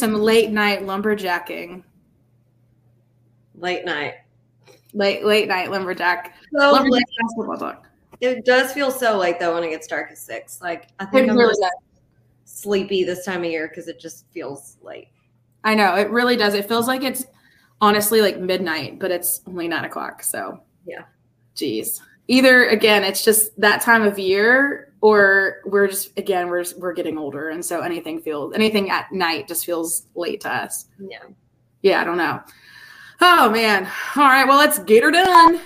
some late night lumberjacking. Late night. Late, late night lumberjack. So lumberjack late. basketball talk. It does feel so late though when it gets dark at six. Like I think It I'm really sleepy this time of year because it just feels late. I know. It really does. It feels like it's honestly like midnight, but it's only nine o'clock. So, Yeah. Geez. Either, again, it's just that time of year or we're just, again, we're, just, we're getting older. And so anything feels, anything at night just feels late to us. Yeah. Yeah, I don't know. Oh man. All right, well let's get her done.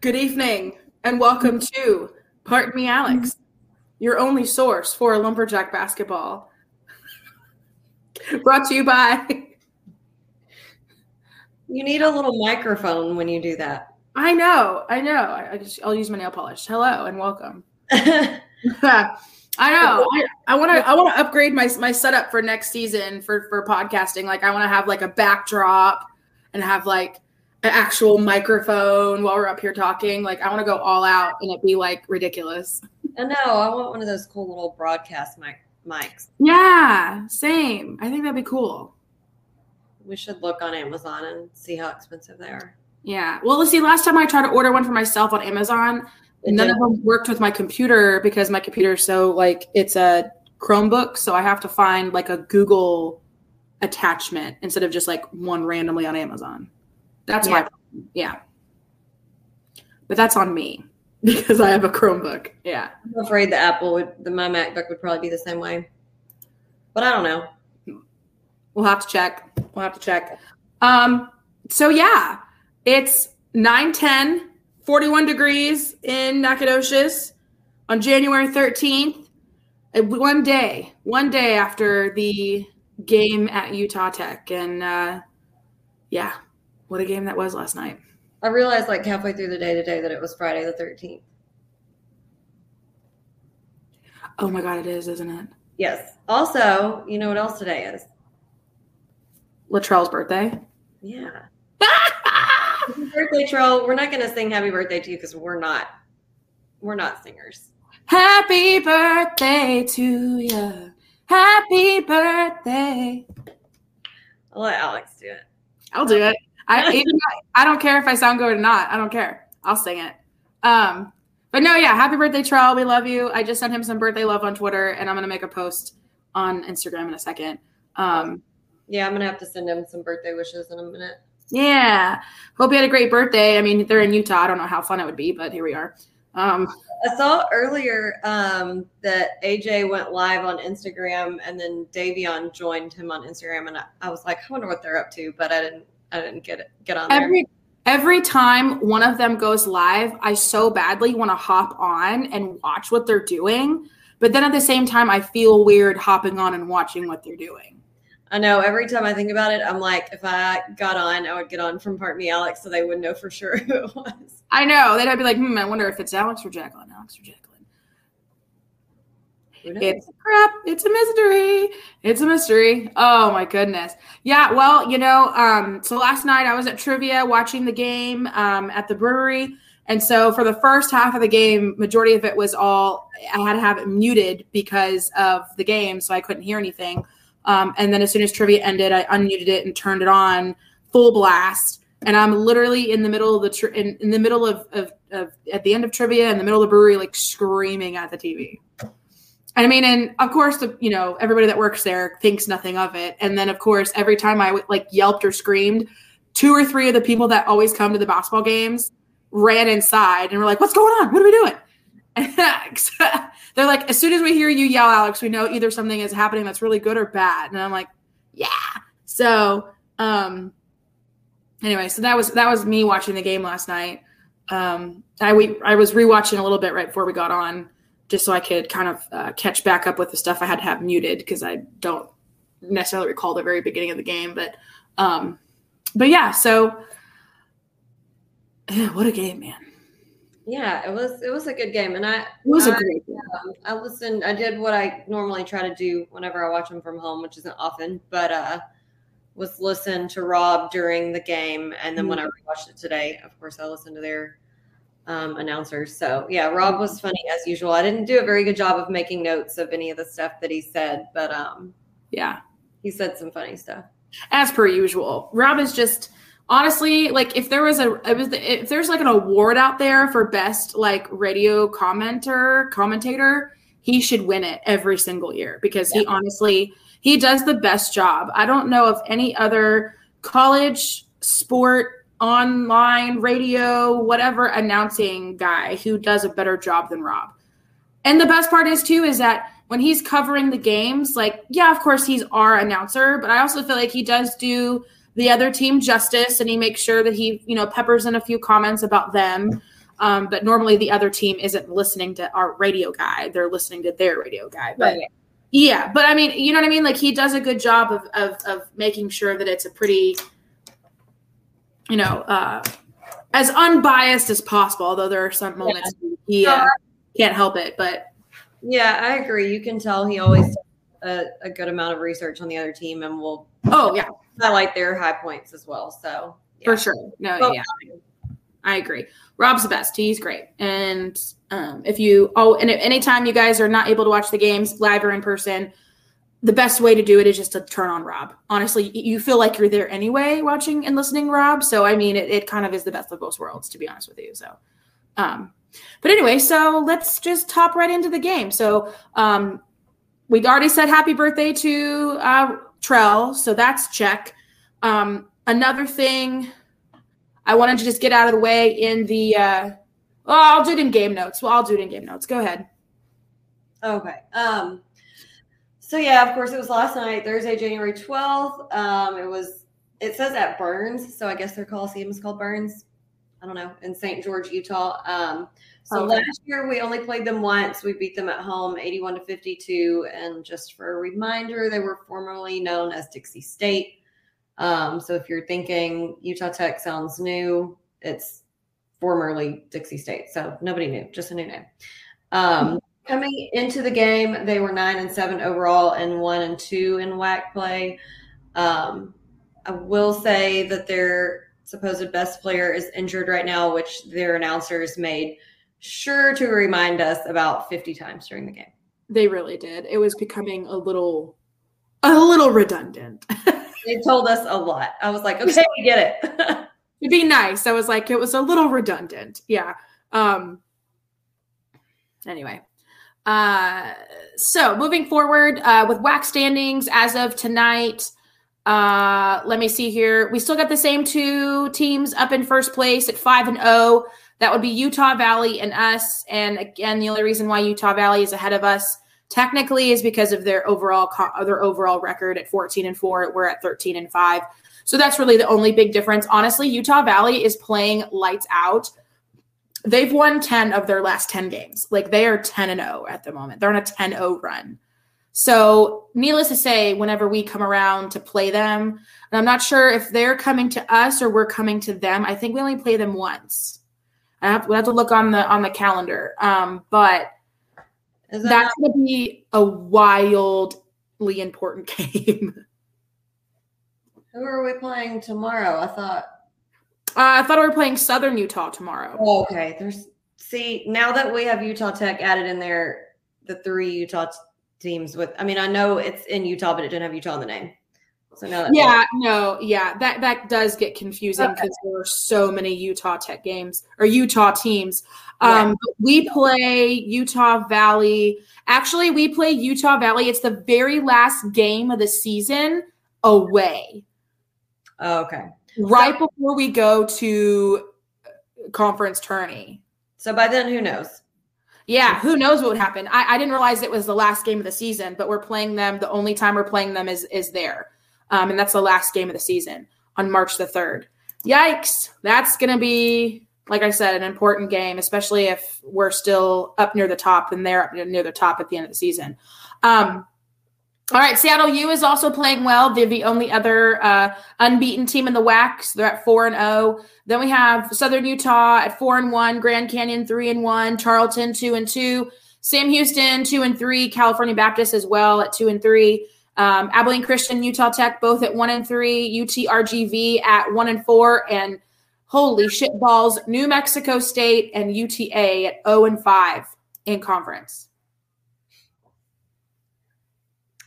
Good evening and welcome to Pardon Me Alex, your only source for lumberjack basketball. Brought to you by You need a little microphone when you do that. I know, I know. I, I just I'll use my nail polish. Hello and welcome. I know. I want to I want to upgrade my my setup for next season for for podcasting. Like I want to have like a backdrop and have like an actual microphone while we're up here talking. Like I want to go all out and it be like ridiculous. I know. I want one of those cool little broadcast mic- mics. Yeah, same. I think that'd be cool. We should look on Amazon and see how expensive they are. Yeah. Well, let's see. Last time I tried to order one for myself on Amazon, It none did. of them worked with my computer because my computer is so like it's a Chromebook, so I have to find like a Google attachment instead of just like one randomly on Amazon. That's my Yeah. problem. yeah. But that's on me because I have a Chromebook. Yeah. I'm afraid the Apple would, the my MacBook would probably be the same way. But I don't know. We'll have to check. We'll have to check. Um, so yeah, it's 9 10, 41 degrees in Nacogdoches on January 13th. Uh, One day, one day after the game at Utah Tech. And uh, yeah, what a game that was last night. I realized like halfway through the day today that it was Friday the 13th. Oh my God, it is, isn't it? Yes. Also, you know what else today is? Latrell's birthday. Yeah. Birthday, troll. We're not going to sing happy birthday to you because we're not. We're not singers. Happy birthday to you. Happy birthday. I'll let Alex do it. I'll do it. I even I don't care if I sound good or not. I don't care. I'll sing it. Um, but no, yeah, happy birthday, Trell. We love you. I just sent him some birthday love on Twitter, and I'm gonna make a post on Instagram in a second. Um, Yeah, I'm going to have to send him some birthday wishes in a minute. yeah, hope you had a great birthday. I mean, they're in Utah. I don't know how fun it would be, but here we are. Um, I saw earlier um, that AJ went live on Instagram and then Davion joined him on Instagram. And I, I was like, I wonder what they're up to, but I didn't. I didn't get it. Get on there. every every time one of them goes live, I so badly want to hop on and watch what they're doing. But then at the same time, I feel weird hopping on and watching what they're doing. I know every time I think about it, I'm like, if I got on, I would get on from Part Me Alex so they wouldn't know for sure who it was. I know. Then I'd be like, hmm, I wonder if it's Alex or Jacqueline. Alex or Jacqueline. It's crap. It's a mystery. It's a mystery. Oh my goodness. Yeah. Well, you know, um, so last night I was at trivia watching the game um, at the brewery. And so for the first half of the game, majority of it was all I had to have it muted because of the game, so I couldn't hear anything. Um, and then as soon as trivia ended, I unmuted it and turned it on full blast. And I'm literally in the middle of the tr- in, in the middle of, of, of at the end of trivia in the middle of the brewery, like screaming at the TV. I mean, and of course, the you know everybody that works there thinks nothing of it. And then of course, every time I like yelped or screamed, two or three of the people that always come to the basketball games ran inside and were like, "What's going on? What are we doing?" They're like, "As soon as we hear you yell, Alex, we know either something is happening that's really good or bad." And I'm like, "Yeah." So, um, anyway, so that was that was me watching the game last night. Um, I we I was rewatching a little bit right before we got on just so I could kind of uh, catch back up with the stuff I had to have muted because I don't necessarily recall the very beginning of the game. But, um, but yeah, so yeah, what a game, man! Yeah, it was it was a good game, and I It was a I, great game. um, I listened. I did what I normally try to do whenever I watch them from home, which isn't often, but uh, was listen to Rob during the game, and then when I rewatched it today, of course, I listened to their um, announcers. So yeah, Rob was funny as usual. I didn't do a very good job of making notes of any of the stuff that he said, but um, Yeah. he said some funny stuff. as per usual. Rob is just honestly like if there was a it was if there's like an award out there for best like radio commenter commentator, he should win it every single year because he honestly he does the best job. I don't know of any other college sport online radio whatever announcing guy who does a better job than Rob. And the best part is too is that when he's covering the games, like yeah, of course he's our announcer, but I also feel like he does do the other team justice, and he makes sure that he you know peppers in a few comments about them. Um, but normally the other team isn't listening to our radio guy; they're listening to their radio guy. But Right. yeah, but I mean, you know what I mean? Like he does a good job of of, of making sure that it's a pretty, you know, uh, as unbiased as possible. Although there are some moments he uh, can't help it, but Yeah, I agree. You can tell he always a, a good amount of research on the other team, and will oh yeah, highlight their high points as well. So yeah. for sure. No, Well, yeah, I agree. Rob's the best. He's great. And um, if you oh, and if anytime you guys are not able to watch the games live or in person, the best way to do it is just to turn on Rob. Honestly, you feel like you're there anyway, watching and listening Rob. So I mean, it, it kind of is the best of both worlds, to be honest with you. So, um, but anyway, so let's just hop right into the game. So, um, we already said happy birthday to uh, Trell, so that's check. Um, another thing I wanted to just get out of the way in the. Uh, well, I'll do it in game notes. Well, I'll do it in game notes. Go ahead. Okay. Um. So yeah, of course, it was last night, Thursday, January twelfth. Um. It was. It says at Burns, so I guess their coliseum is called Burns. I don't know in St. George, Utah. Um. So Okay. last year we only played them once. We beat them at home, eighty-one to fifty-two. And just for a reminder, they were formerly known as Dixie State. Um. So if you're thinking Utah Tech sounds new, it's formerly Dixie State. So nobody knew, just a new name. Um, coming into the game, they were nine and seven overall and one and two in WAC play. Um, I will say that their supposed best player is injured right now, which their announcers made sure to remind us about 50 times during the game. They really did. It was becoming a little, a little redundant. They told us a lot. I was like, okay, we get it. to be nice, I was like, it was a little redundant. Yeah. Um. Anyway, uh, so moving forward uh, with WAC standings as of tonight. Uh, let me see here. We still got the same two teams up in first place at five and zero. That would be Utah Valley and us. And again, the only reason why Utah Valley is ahead of us technically is because of their overall co- their overall record at 14 and 4 we're at 13 and 5 so that's really the only big difference honestly utah valley is playing lights out they've won 10 of their last 10 games like they are 10 and 0 at the moment they're on a 10-0 run so needless to say whenever we come around to play them and i'm not sure if they're coming to us or we're coming to them i think we only play them once i have, we have to look on the on the calendar um, but that that's going to be a wildly important game. who are we playing tomorrow? I thought. Uh, I thought we were playing Southern Utah tomorrow. Oh, okay. There's see now that we have Utah Tech added in there, the three Utah t- teams with. I mean, I know it's in Utah, but it didn't have Utah in the name. So now that Yeah, no, yeah, that that does get confusing Okay. because there are so many Utah Tech games or Utah teams. Um, but we play Utah Valley. Actually, we play Utah Valley. It's the very last game of the season away, Oh, okay. Right before we go to conference tourney. So by then, who knows? Yeah, who knows what would happen? I, I didn't realize it was the last game of the season, but we're playing them. The only time we're playing them is is there, um, and that's the last game of the season on March the third. Yikes! That's gonna be like I said, an important game, especially if we're still up near the top and they're up near the top at the end of the season. Um, All right, Seattle U is also playing well. They're the only other uh, unbeaten team in the WAC. So they're at four and zero. Then we have Southern Utah at four and one, Grand Canyon three and one, Tarleton two and two, Sam Houston two and three, California Baptist as well at two and three, um, Abilene Christian, Utah Tech both at one and three, UTRGV at one and four, and holy shit balls, New Mexico State and UTA at zero and five in conference.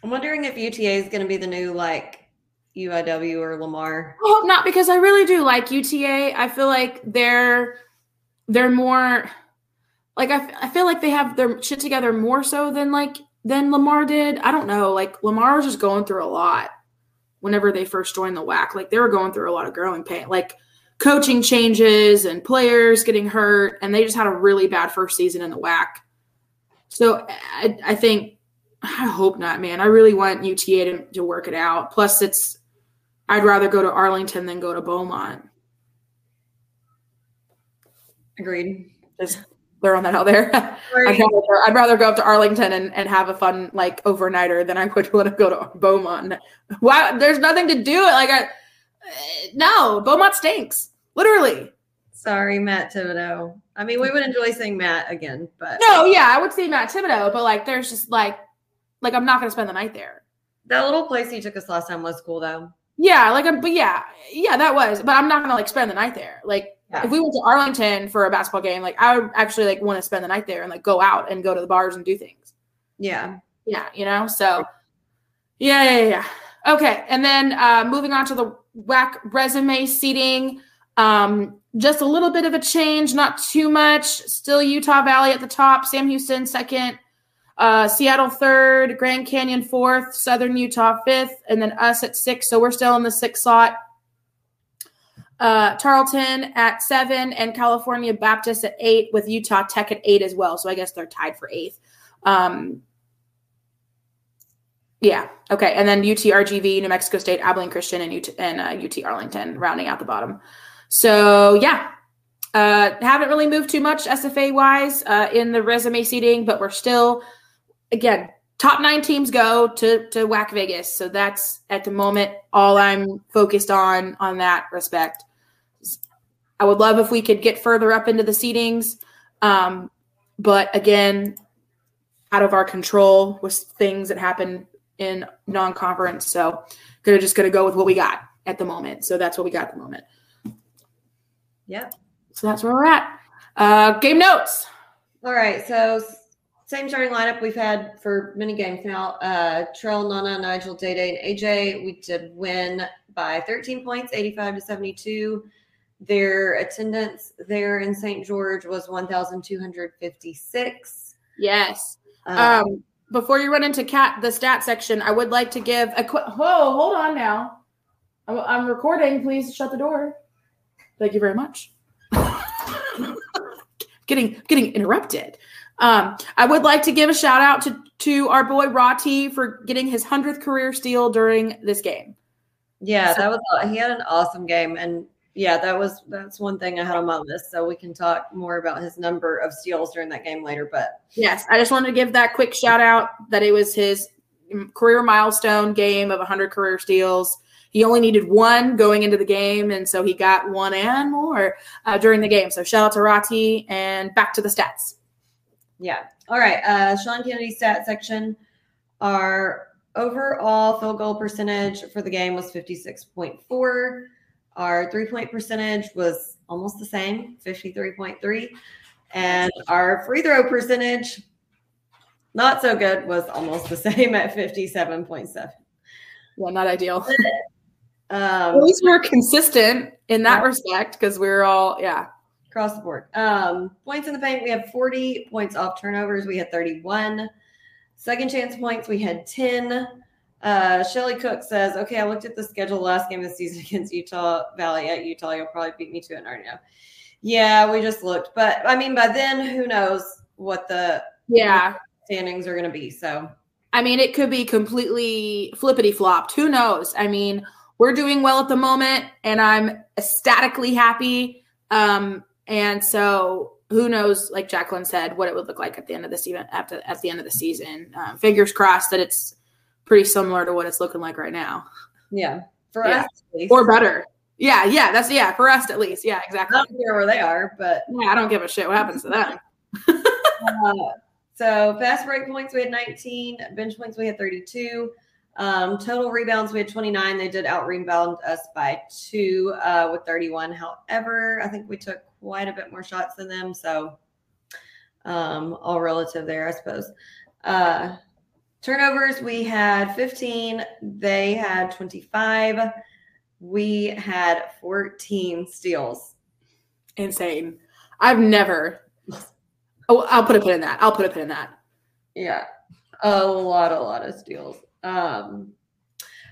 I'm wondering if UTA is going to be the new like UIW or Lamar. I hope not because I really do like UTA. I feel like they're they're more like I, I feel like they have their shit together more so than like than Lamar did. I don't know. Like Lamar was just going through a lot whenever they first joined the WAC. Like they were going through a lot of growing pain. Like coaching changes and players getting hurt, and they just had a really bad first season in the WAC. So I, I think I hope not, man. I really want UTA to, to work it out. Plus, it's I'd rather go to Arlington than go to Beaumont. Agreed. Just throwing that out there. I'd rather, I'd rather, go up to Arlington and, and have a fun like overnighter than I would want to go to Beaumont. Why? There's nothing to do. Like I, no, Beaumont stinks. Literally. Sorry, Matt Thibodeau. I mean, we would enjoy seeing Matt again, but no, yeah, I would see Matt Thibodeau, but like, there's just like like I'm not gonna spend the night there. That little place he took us last time was cool though. Yeah, like I'm, but yeah, yeah, that was. But I'm not gonna like spend the night there. Like yeah. if we went to Arlington for a basketball game, like I would actually like want to spend the night there and like go out and go to the bars and do things. Yeah. Yeah, you know? So yeah, yeah, yeah. Okay. And then uh moving on to the WAC resume seating. Um, just a little bit of a change, not too much. Still Utah Valley at the top, Sam Houston second, uh, Seattle third, Grand Canyon fourth, Southern Utah fifth, and then us at six. So we're still in the sixth slot. Uh, Tarleton at seven, and California Baptist at eight, with Utah Tech at eight as well. So I guess they're tied for eighth. Um, yeah. Okay. And then UTRGV, New Mexico State, Abilene Christian, and UT, and uh, UT Arlington rounding out the bottom. So yeah, uh, haven't really moved too much SFA wise uh, in the resume seating, but we're still again, top nine teams go to to WAC Vegas. So that's at the moment all I'm focused on on that respect. I would love if we could get further up into the seedings. Um, but again, out of our control with things that happen in non-conference. So gonna just gonna go with what we got at the moment. So that's what we got at the moment. Yep. So that's where we're at. Uh, game notes. All right. So same starting lineup we've had for many games now. Uh, Trell, Nana, Nigel, Day Day, and AJ. We did win by 13 points, 85 to 72. Their attendance there in St. George was 1,256. Yes. Um, um, before you run into cat the stat section, I would like to give a quick. Whoa, hold on now. I'm, I'm recording. Please shut the door. Thank you very much. getting getting interrupted. Um, I would like to give a shout out to to our boy Roti for getting his hundredth career steal during this game. Yeah, so, that was he had an awesome game, and yeah, that was that's one thing I had on my list. So we can talk more about his number of steals during that game later. But yes, I just wanted to give that quick shout out that it was his career milestone game of 100 career steals. He only needed one going into the game, and so he got one and more uh, during the game. So shout out to Roti, and back to the stats. Yeah. All right. Uh, Sean Kennedy stat section. Our overall field goal percentage for the game was 56.4. Our three point percentage was almost the same, 53.3. And our free throw percentage, not so good, was almost the same at 57.7. Well, not ideal. Um, at least we're consistent in that yeah. respect because we're all, yeah across the board. Um, points in the paint, we have 40 points off turnovers. We had 31. Second chance points, we had 10. Uh, Shelly Cook says, okay, I looked at the schedule last game of the season against Utah Valley at Utah. You'll probably beat me to it already know. Yeah, we just looked. But I mean, by then, who knows what the yeah standings are going to be. So, I mean, it could be completely flippity flopped. Who knows? I mean, we're doing well at the moment, and I'm ecstatically happy. Um, and so who knows, like Jacqueline said, what it would look like at the end of the season after at the end of the season. Um, fingers crossed that it's pretty similar to what it's looking like right now. Yeah, for Yeah. us, at least. Or better. Yeah, yeah, that's yeah, for us at least. Yeah, exactly. I don't care where they are, but Yeah, I don't give a shit what happens to them. uh, so fast break points we had 19, bench points we had 32. Um, total rebounds we had 29. They did out rebound us by two uh, with 31. However, I think we took quite a bit more shots than them, so um, all relative there, I suppose. Uh, turnovers we had 15. They had 25. We had 14 steals. Insane. I've never Oh, I'll put a pin in that. I'll put a pin in that. Yeah, a lot, a lot of steals. Um,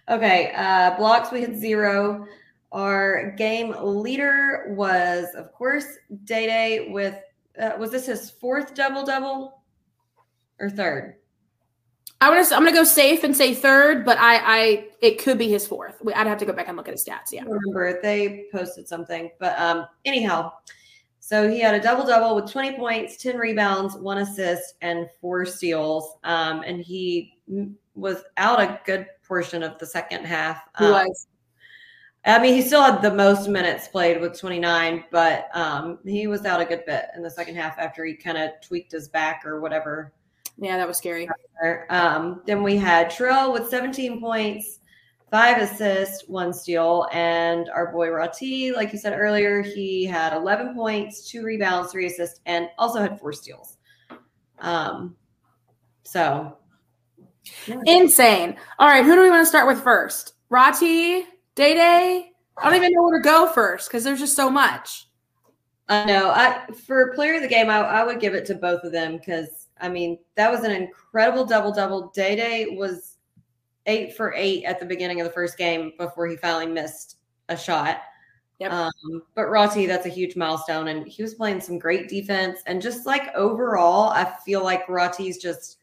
okay, uh, blocks we had zero. Our game leader was, of course, Day Day with. Uh, was this his fourth double double or third? I want to. I'm gonna go safe and say third, but I, I, it could be his fourth. I'd have to go back and look at his stats. Yeah. I remember they posted something, but um, anyhow, so he had a double double with 20 points, 10 rebounds, one assist, and four steals. Um, and he was out a good portion of the second half. He Um, was. I mean, he still had the most minutes played with 29, but um, he was out a good bit in the second half after he kind of tweaked his back or whatever. Yeah, that was scary. Um, then we had Trill with 17 points, five assists, one steal, and our boy Roti, like you said earlier, he had 11 points, two rebounds, three assists, and also had four steals. Um, so yeah. Insane. All right, who do we want to start with first? Roti, Day Day. I don't even know where to go first because there's just so much. I know. I for player of the game, I, I would give it to both of them because I mean that was an incredible double double. Day Day was eight for eight at the beginning of the first game before he finally missed a shot. Yep. Um, but Roti, that's a huge milestone, and he was playing some great defense. And just like overall, I feel like Roti's just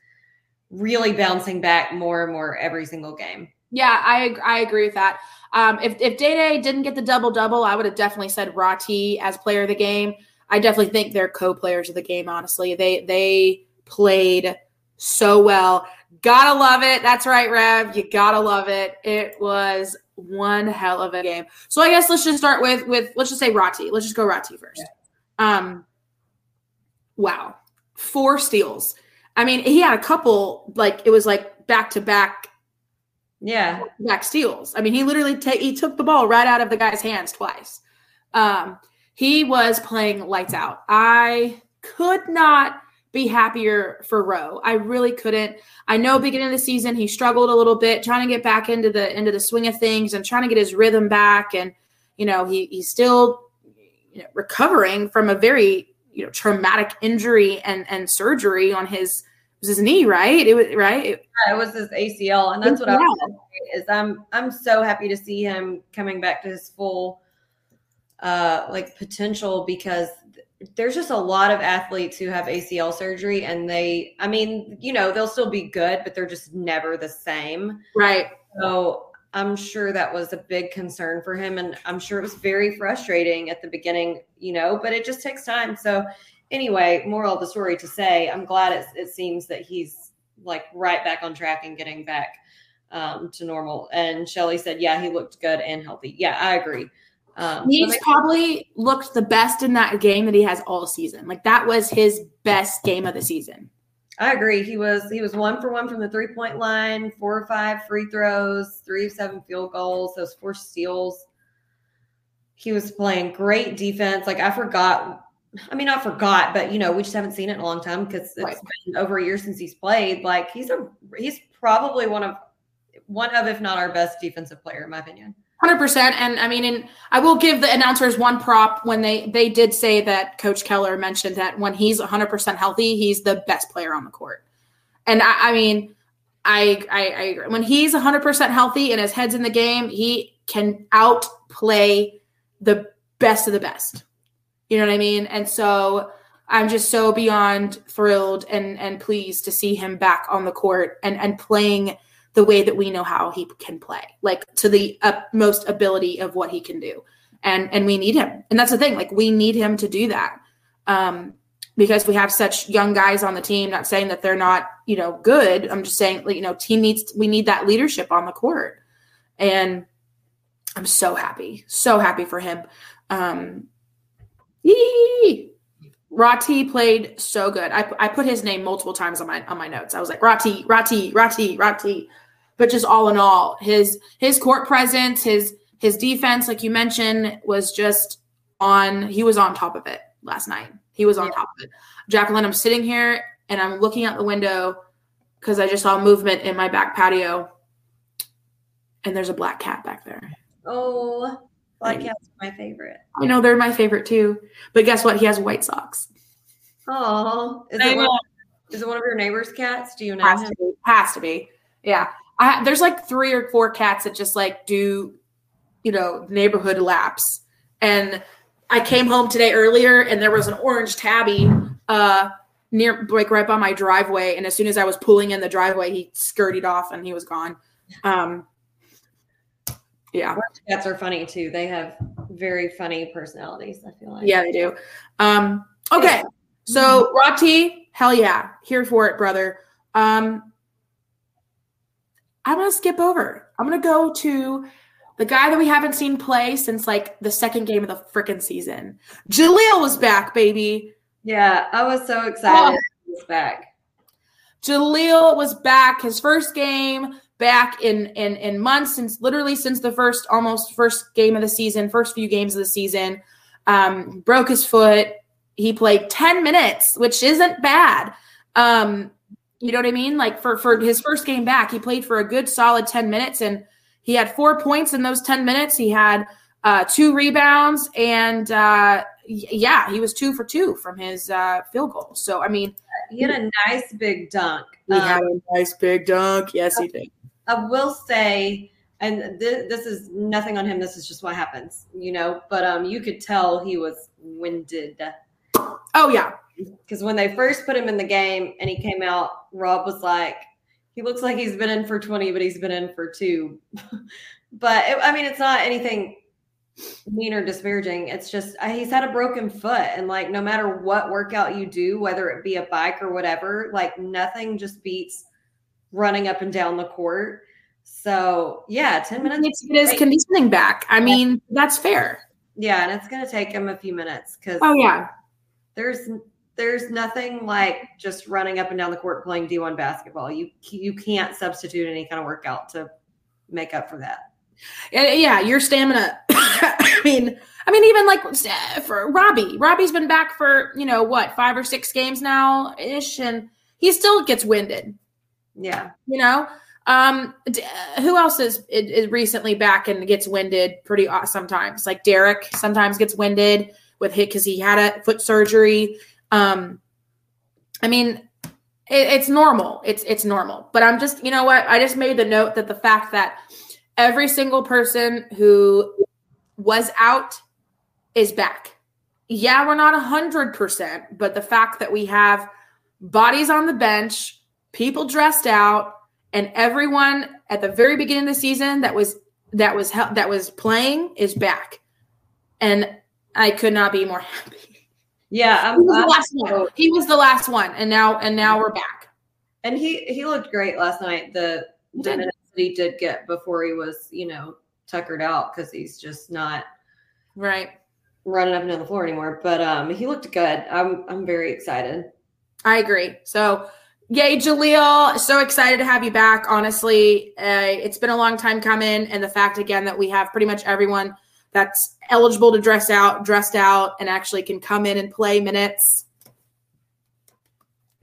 really bouncing back more and more every single game. Yeah, I I agree with that. Um, if if Day Day didn't get the double double, I would have definitely said Roti as player of the game. I definitely think they're co-players of the game. Honestly, they they played so well. Gotta love it. That's right, Rev. You gotta love it. It was one hell of a game. So I guess let's just start with with let's just say Roti. Let's just go Roti first. Um, wow, four steals. I mean, he had a couple like it was like back to back Yeah, back steals. I mean, he literally ta- he took the ball right out of the guy's hands twice. Um, he was playing lights out. I could not be happier for Rowe. I really couldn't. I know beginning of the season he struggled a little bit trying to get back into the into the swing of things and trying to get his rhythm back and you know, he he's still you know, recovering from a very, you know, traumatic injury and and surgery on his was his knee, right? It was right. It- Yeah, it was his ACL, and that's what I was is I'm I'm so happy to see him coming back to his full uh like potential because there's just a lot of athletes who have ACL surgery and they I mean, you know, they'll still be good, but they're just never the same. right. So I'm sure that was a big concern for him. And I'm sure it was very frustrating at the beginning, you know, but it just takes time. So, anyway, moral of the story to say, I'm glad it, it seems that he's like right back on track and getting back um, to normal. And Shelly said, yeah, he looked good and healthy. Yeah, I agree. Um, He's so probably looked the best in that game that he has all season. Like that was his best game of the season. I agree. He was he was one for one from the three point line, four or five free throws, three of seven field goals, those four steals. He was playing great defense. Like I forgot. I mean, I forgot, but you know, we just haven't seen it in a long time because it's Right. been over a year since he's played. Like he's a he's probably one of one of if not our best defensive player in my opinion. Hundred percent. And I mean, and I will give the announcers one prop when they they did say that Coach Keller mentioned that when he's hundred percent healthy, he's the best player on the court. And I, I mean, I, I I agree. When he's hundred percent healthy and his head's in the game, he can outplay the best of the best. You know what I mean? And so I'm just so beyond thrilled and and pleased to see him back on the court and and playing the way that we know how he can play, like to the utmost ability of what he can do. And and we need him. And that's the thing, like we need him to do that. Um because we have such young guys on the team. Not saying that they're not, you know, good. I'm just saying, you know, team needs we need that leadership on the court, and I'm so happy, so happy for him. Um, yee! Roti played so good. I, I put his name multiple times on my on my notes. I was like Roti, Roti, Roti, Roti. But just all in all, his his court presence, his his defense, like you mentioned, was just on. He was on top of it last night. He was on yeah. top of it. Jacqueline, I'm sitting here and I'm looking out the window because I just saw movement in my back patio, and there's a black cat back there. Oh, Black cat's are my favorite. I know they're my favorite too. But guess what? He has white socks. Oh, is, it one, is it one of your neighbor's cats? Do you know has him? To be, has to be. Yeah. I, there's like three or four cats that just like do, you know, neighborhood laps. And I came home today earlier and there was an orange tabby uh near like right by my driveway. And as soon as I was pulling in the driveway, he skirted off and he was gone. Um yeah. Cats are funny too. They have very funny personalities, I feel like. Yeah, they do. Um, okay. So Roti, hell yeah. Here for it, brother. Um, I'm gonna skip over. I'm gonna go to the guy that we haven't seen play since like the second game of the freaking season. jaleel was back, baby. Yeah, I was so excited. Oh. He was back. Jahlil was back. His first game back in in in months since literally since the first almost first game of the season, first few games of the season. Um, broke his foot. He played 10 minutes, which isn't bad. Um, you know what I mean? Like for for his first game back, he played for a good solid 10 minutes and he had four points in those 10 minutes. He had uh, two rebounds and uh, yeah, he was two for two from his uh, field goal. So I mean, he had a nice big dunk. He um, had a nice big dunk. Yes, he did. I will say, and th- this is nothing on him. This is just what happens, you know. But um, you could tell he was winded. Oh yeah, because when they first put him in the game and he came out, Rob was like, he looks like he's been in for twenty, but he's been in for two. but it, I mean, it's not anything mean or disparaging. It's just uh, he's had a broken foot, and like no matter what workout you do, whether it be a bike or whatever, like nothing just beats running up and down the court. So yeah, 10 minutes. It is conditioning back. I mean, that's fair. Yeah, and it's gonna take him a few minutes because oh yeah. There's there's nothing like just running up and down the court playing D1 basketball. You you can't substitute any kind of workout to make up for that. Yeah, your stamina. I mean, I mean, even like for Robbie, Robbie's been back for you know what five or six games now ish, and he still gets winded. Yeah. You know, um, who else is, is recently back and gets winded pretty sometimes? Like Derek sometimes gets winded with hit because he had a foot surgery. Um, I mean, it, it's normal. It's it's normal. But I'm just, you know what? I just made the note that the fact that every single person who was out is back. Yeah, we're not a hundred percent, but the fact that we have bodies on the bench people dressed out, and everyone at the very beginning of the season that was that was that was playing is back, and I could not be more happy. Yeah, he was the last one. He was the last one, and now and now we're back. And he he looked great last night. The the minutes that he did get before he was you know tuckered out because he's just not right running up and down the floor anymore. But um, he looked good. I'm I'm very excited. I agree. So Yay, Jaleel. So excited to have you back. Honestly, uh, it's been a long time coming. And the fact, again, that we have pretty much everyone that's eligible to dress out, dressed out, and actually can come in and play minutes.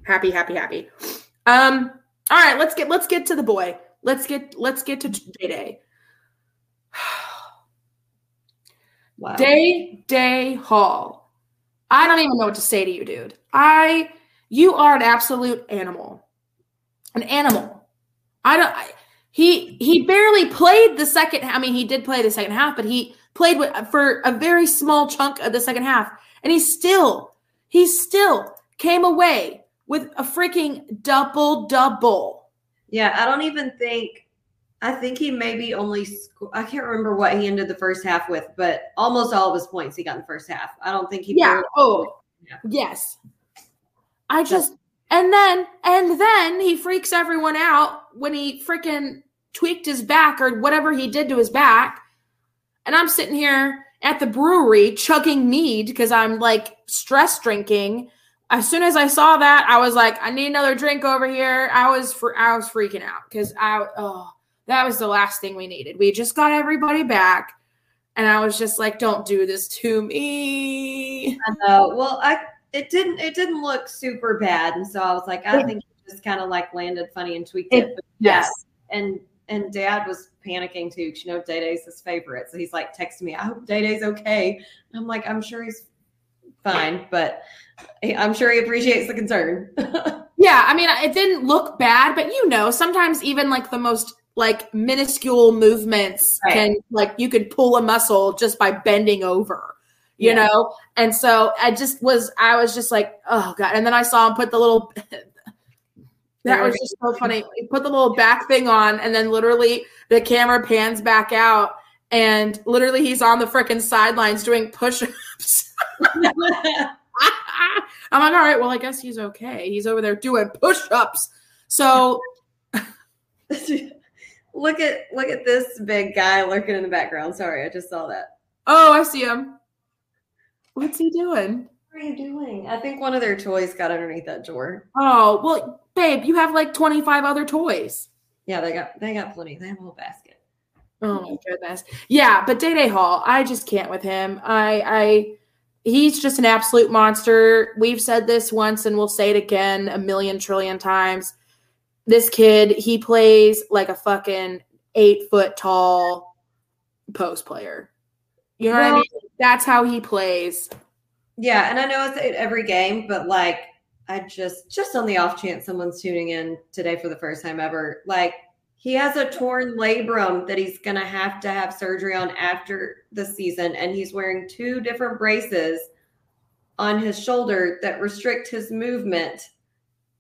Happy, happy, happy. Um, all right, let's get let's get to the boy. Let's get let's get to Day Day. Wow. Day Day Hall. I don't even know what to say to you, dude. I you are an absolute animal. An animal. I don't I, he he barely played the second I mean he did play the second half, but he played with, for a very small chunk of the second half and he still he still came away with a freaking double double. Yeah, I don't even think I think he maybe only I can't remember what he ended the first half with, but almost all of his points he got in the first half. I don't think he Yeah. Oh. Yeah. Yes. I just and then and then he freaks everyone out when he freaking tweaked his back or whatever he did to his back. And I'm sitting here at the brewery chugging mead because I'm like stress drinking. As soon as I saw that, I was like, I need another drink over here. I was for I was freaking out because I oh that was the last thing we needed. We just got everybody back. And I was just like, don't do this to me. Know. Well, I it didn't it didn't look super bad. And so I was like, I think it just kind of like landed funny and tweaked it. But yes. And and dad was panicking too, because you know Day Day's his favorite. So he's like texting me, I hope Day Day's okay. I'm like, I'm sure he's fine, but I'm sure he appreciates the concern. yeah, I mean, it didn't look bad, but you know, sometimes even like the most like minuscule movements right. can like you could pull a muscle just by bending over you yeah. know and so i just was i was just like oh god and then i saw him put the little that was just so funny he put the little back thing on and then literally the camera pans back out and literally he's on the freaking sidelines doing push-ups i'm like all right well i guess he's okay he's over there doing push-ups so Look at look at this big guy lurking in the background. Sorry, I just saw that. Oh, I see him. What's he doing? What are you doing? I think one of their toys got underneath that drawer. Oh, well, babe, you have like 25 other toys. Yeah, they got they got plenty. They have a whole basket. Oh my goodness. Yeah, but Day Day Hall, I just can't with him. I I he's just an absolute monster. We've said this once and we'll say it again a million trillion times this kid, he plays like a fucking eight foot tall post player. You know well, what I mean? That's how he plays. Yeah, and I know it's every game, but like I just just on the off chance someone's tuning in today for the first time ever, like he has a torn labrum that he's gonna have to have surgery on after the season, and he's wearing two different braces on his shoulder that restrict his movement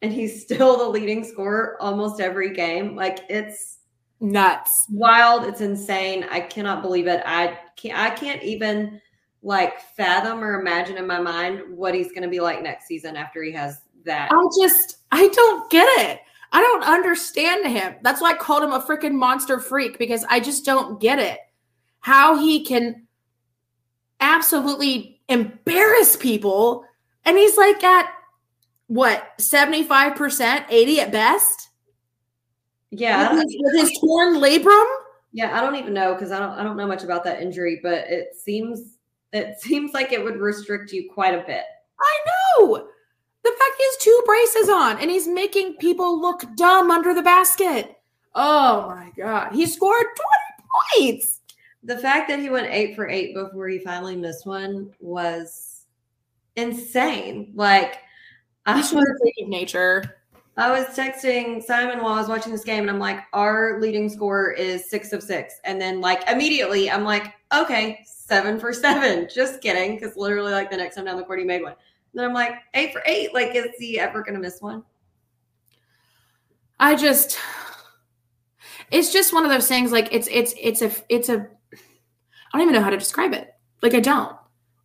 and he's still the leading scorer almost every game. Like it's nuts, wild. It's insane. I cannot believe it. I can't. I can't even like fathom or imagine in my mind what he's going to be like next season after he has that. I just, I don't get it. I don't understand him. That's why I called him a freaking monster freak because I just don't get it. How he can absolutely embarrass people. And he's like at what 75% 80 at best yeah with his, with his torn labrum yeah i don't even know because i don't i don't know much about that injury but it seems it seems like it would restrict you quite a bit. I know. The fact he has two braces on and he's making people look dumb under the basket. Oh my god. He scored 20 points. The fact that he went eight for eight before he finally missed one was insane. Like I was of nature. I was texting Simon while I was watching this game, and I'm like, our leading score is six of six. And then, like, immediately, I'm like, okay, seven for seven. Just kidding. Because literally, like, the next time down the court, he made one. And then I'm like, eight for eight. Like, is he ever going to miss one? I just, it's just one of those things. Like, it's, it's, it's a, it's a, I don't even know how to describe it. Like, I don't.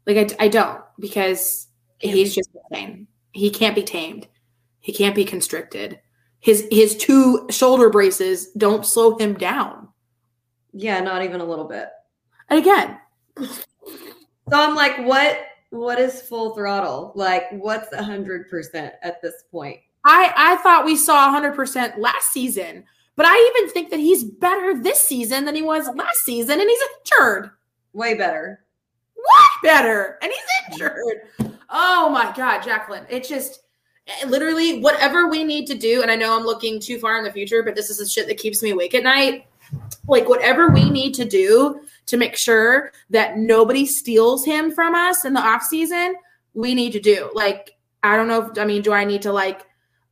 Like, I, I don't because he's just insane. He can't be tamed. He can't be constricted. His his two shoulder braces don't slow him down. Yeah, not even a little bit. And again. So I'm like, what what is full throttle? Like what's a hundred percent at this point? I I thought we saw hundred percent last season, but I even think that he's better this season than he was last season, and he's injured. Way better. Way better, and he's injured. Oh my God, Jacqueline. It just eh, literally whatever we need to do. And I know I'm looking too far in the future, but this is the shit that keeps me awake at night. Like whatever we need to do to make sure that nobody steals him from us in the off season, we need to do. Like, I don't know if I mean, do I need to like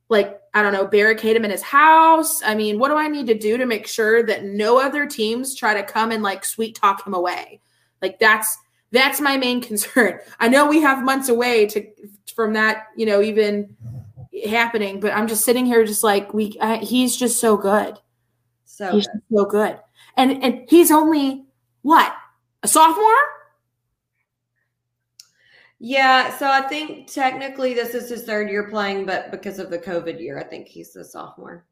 like I don't know, barricade him in his house? I mean, what do I need to do to make sure that no other teams try to come and like sweet talk him away? Like that's that's my main concern. I know we have months away to from that, you know, even happening, but I'm just sitting here just like we uh, he's just so good. So he's good. so good. And and he's only what? A sophomore? Yeah, so I think technically this is his third year playing, but because of the COVID year, I think he's a sophomore.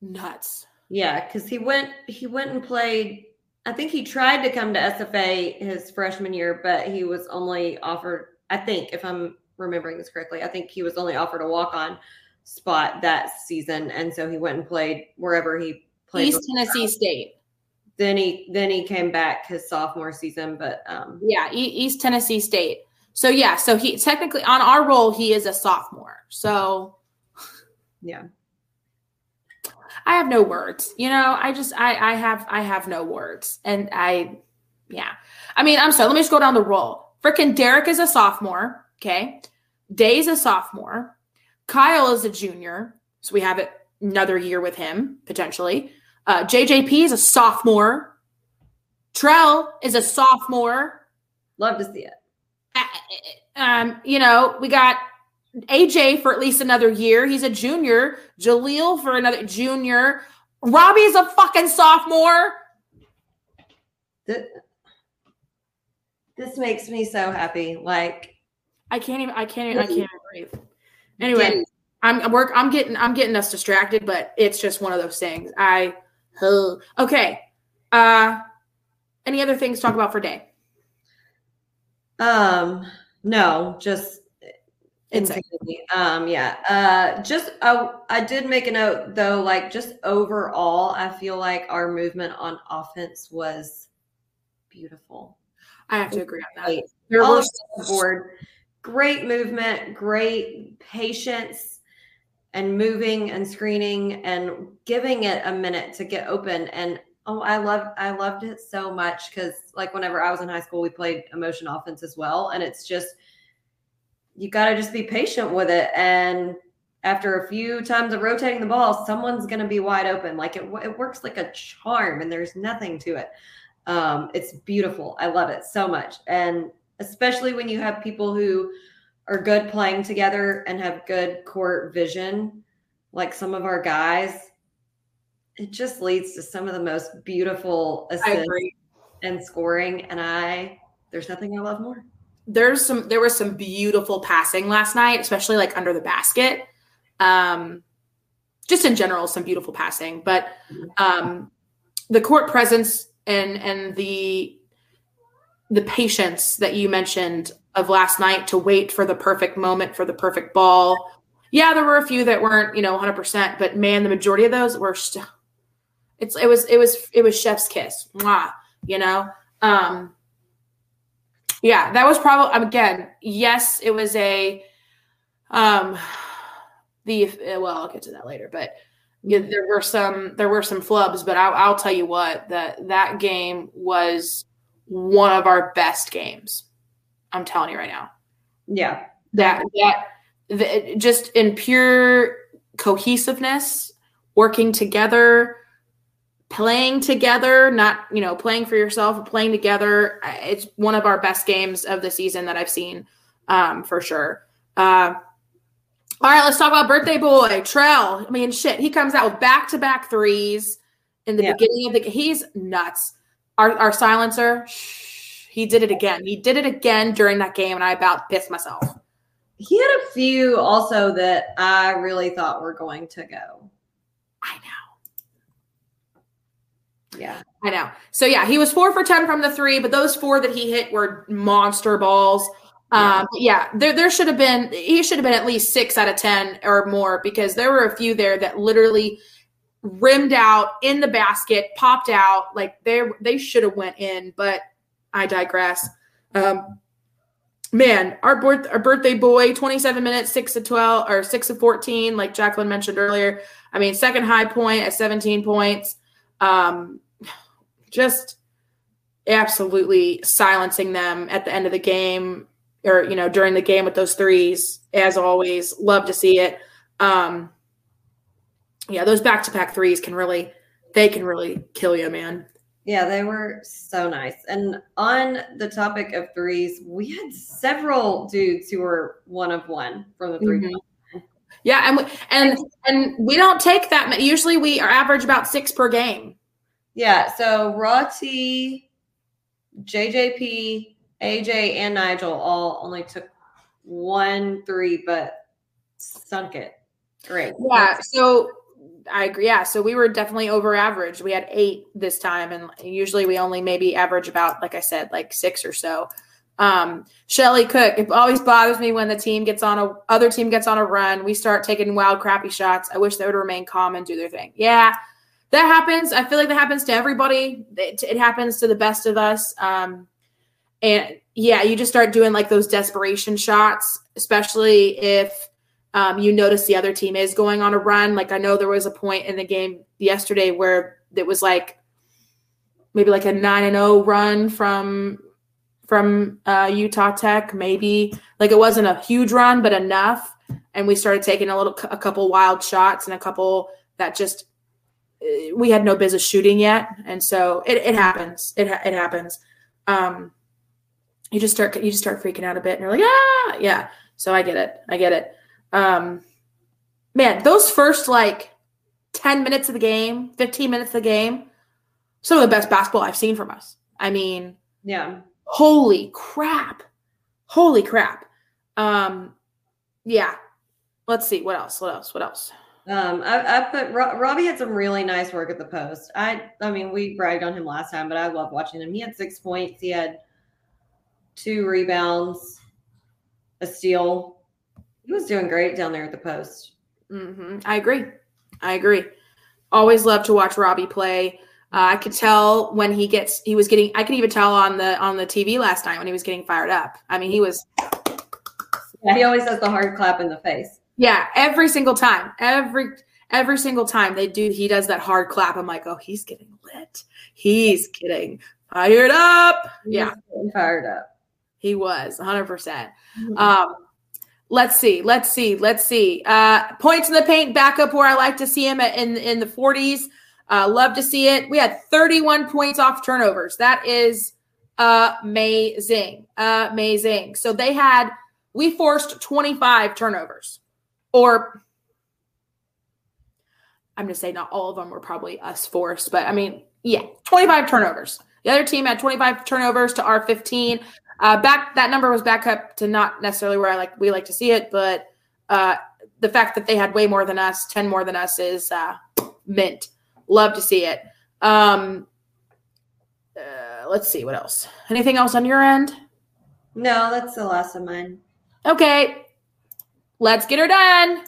Nuts. Yeah, because he went he went and played. I think he tried to come to SFA his freshman year, but he was only offered. I think, if I'm remembering this correctly, I think he was only offered a walk on spot that season, and so he went and played wherever he. East Tennessee State. Then he then he came back his sophomore season, but um, Yeah, East Tennessee State. So yeah, so he technically on our roll he is a sophomore. So yeah, I have no words. You know, I just I I have I have no words. And I yeah. I mean, I'm sorry, let me just go down the roll. Frickin' Derek is a sophomore, okay? Day's a sophomore. Kyle is a junior. So we have it another year with him, potentially. Uh, JJP is a sophomore. Trell is a sophomore. love to see it. Um, you know, we got AJ for at least another year. He's a junior. Jaleel for another junior. Robbie's a fucking sophomore. Th- This makes me so happy. Like, I can't even. I can't. Even, I can't breathe. Anyway, I'm work. I'm getting. I'm getting us distracted, but it's just one of those things. I. huh. Okay. Uh, any other things to talk about for day? Um, no, just Insane. insanity. Um, yeah. Uh, just I, I did make a note though. Like, just overall, I feel like our movement on offense was beautiful. I have to agree on that. There All were the board, great movement, great patience, and moving and screening and giving it a minute to get open. And oh, I love I loved it so much because like whenever I was in high school, we played emotion offense as well, and it's just you got to just be patient with it and. After a few times of rotating the ball, someone's going to be wide open. Like it, it works like a charm, and there's nothing to it. Um, it's beautiful. I love it so much. And especially when you have people who are good playing together and have good court vision, like some of our guys, it just leads to some of the most beautiful assists and scoring. And I, there's nothing I love more. there's some there was some beautiful passing last night, especially like under the basket. Um just in general, some beautiful passing. But um the court presence and and the the patience that you mentioned of last night to wait for the perfect moment for the perfect ball. Yeah, there were a few that weren't, you know, 100%, but man, the majority of those were st- it's it was it was it was chef's kiss. Mwah, you know. Um yeah, that was probably again. Yes, it was a um the well, I'll get to that later, but yeah, there were some there were some flubs, but I'll, I'll tell you what that that game was one of our best games. I'm telling you right now Yeah. that that the, just in pure cohesiveness, working together, playing together, not you know playing for yourself, playing together. It's one of our best games of the season that I've seen um, for sure. Uh, all right, let's talk about birthday boy Trell. I mean, shit, he comes out with back to back threes in the Yeah. beginning of the. He's nuts. Our our silencer, shh, he did it again. He did it again during that game, and I about pissed myself. He had a few also that I really thought were going to go. I know. Yeah. I know. So yeah, he was four for ten from the three, but those four that he hit were monster balls. Yeah. Um, yeah, there there should have been he should have been at least six out of ten or more because there were a few there that literally rimmed out in the basket, popped out like they they should have went in, but I digress. Um, man, our birth our birthday boy, twenty seven minutes, six to twelve or six to fourteen, like Jacqueline mentioned earlier. I mean, second high point at seventeen points. Um, just absolutely silencing them at the end of the game or you know during the game with those threes as always love to see it um yeah those back-to-back threes can really they can really kill you man Yeah, they were so nice. And on the topic of threes, we had several dudes who were one of one from the 3 Mhm. yeah and we, and and we don't take that usually we are average about six per game Yeah, so Roti, JJP, AJ and Nigel all only took one three, but sunk it. Great. Yeah. So I agree. Yeah. So we were definitely over average. We had eight this time, and usually we only maybe average about, like I said, like six or so. Um, Shelly Cook, it always bothers me when the team gets on a other team gets on a run. We start taking wild, crappy shots. I wish they would remain calm and do their thing. Yeah, that happens. I feel like that happens to everybody. It, it happens to the best of us. Um, and yeah, you just start doing like those desperation shots, especially if um, you notice the other team is going on a run. Like I know there was a point in the game yesterday where it was like maybe like a nine and zero oh run from from uh, Utah Tech. Maybe like it wasn't a huge run, but enough. And we started taking a little, a couple wild shots and a couple that just uh, we had no business shooting yet. And so it, it happens. It it happens. Um, you just start you just start freaking out a bit, and you're like, ah, yeah. So I get it. I get it. Um, man, those first like ten minutes of the game, fifteen minutes of the game, some of the best basketball I've seen from us. I mean, yeah, holy crap, holy crap. Um, yeah. Let's see what else. What else? What else? Um, I, I put Robbie had some really nice work at the post. I, I mean, we bragged on him last time, but I love watching him. He had six points. He had two rebounds, a steal. He was doing great down there at the post. Mm-hmm. I agree. I agree. Always love to watch Robbie play. Uh, I could tell when he gets he was getting I could even tell on the on the TV last night when he was getting fired up. I mean, he was Yeah, he always does the hard clap in the face. Yeah, every single time. Every every single time they do he does that hard clap. I'm like, "Oh, he's getting lit. He's getting fired up." Yeah. fired up. He was 100%. percent mm-hmm. Um, let's see. Let's see. Let's see. Uh, points in the paint back up where I like to see him at, in, in the 40s. Uh, love to see it. We had 31 points off turnovers. That is amazing. Amazing. So they had, we forced 25 turnovers. Or I'm going to say not all of them were probably us forced, but I mean, yeah, 25 turnovers. The other team had 25 turnovers to our 15. Uh, back that number was back up to not necessarily where I like we like to see it, but uh, the fact that they had way more than us, ten more than us, is uh, mint. Love to see it. Um, uh, let's see what else. Anything else on your end? No, that's the last of mine. Okay, let's get her done.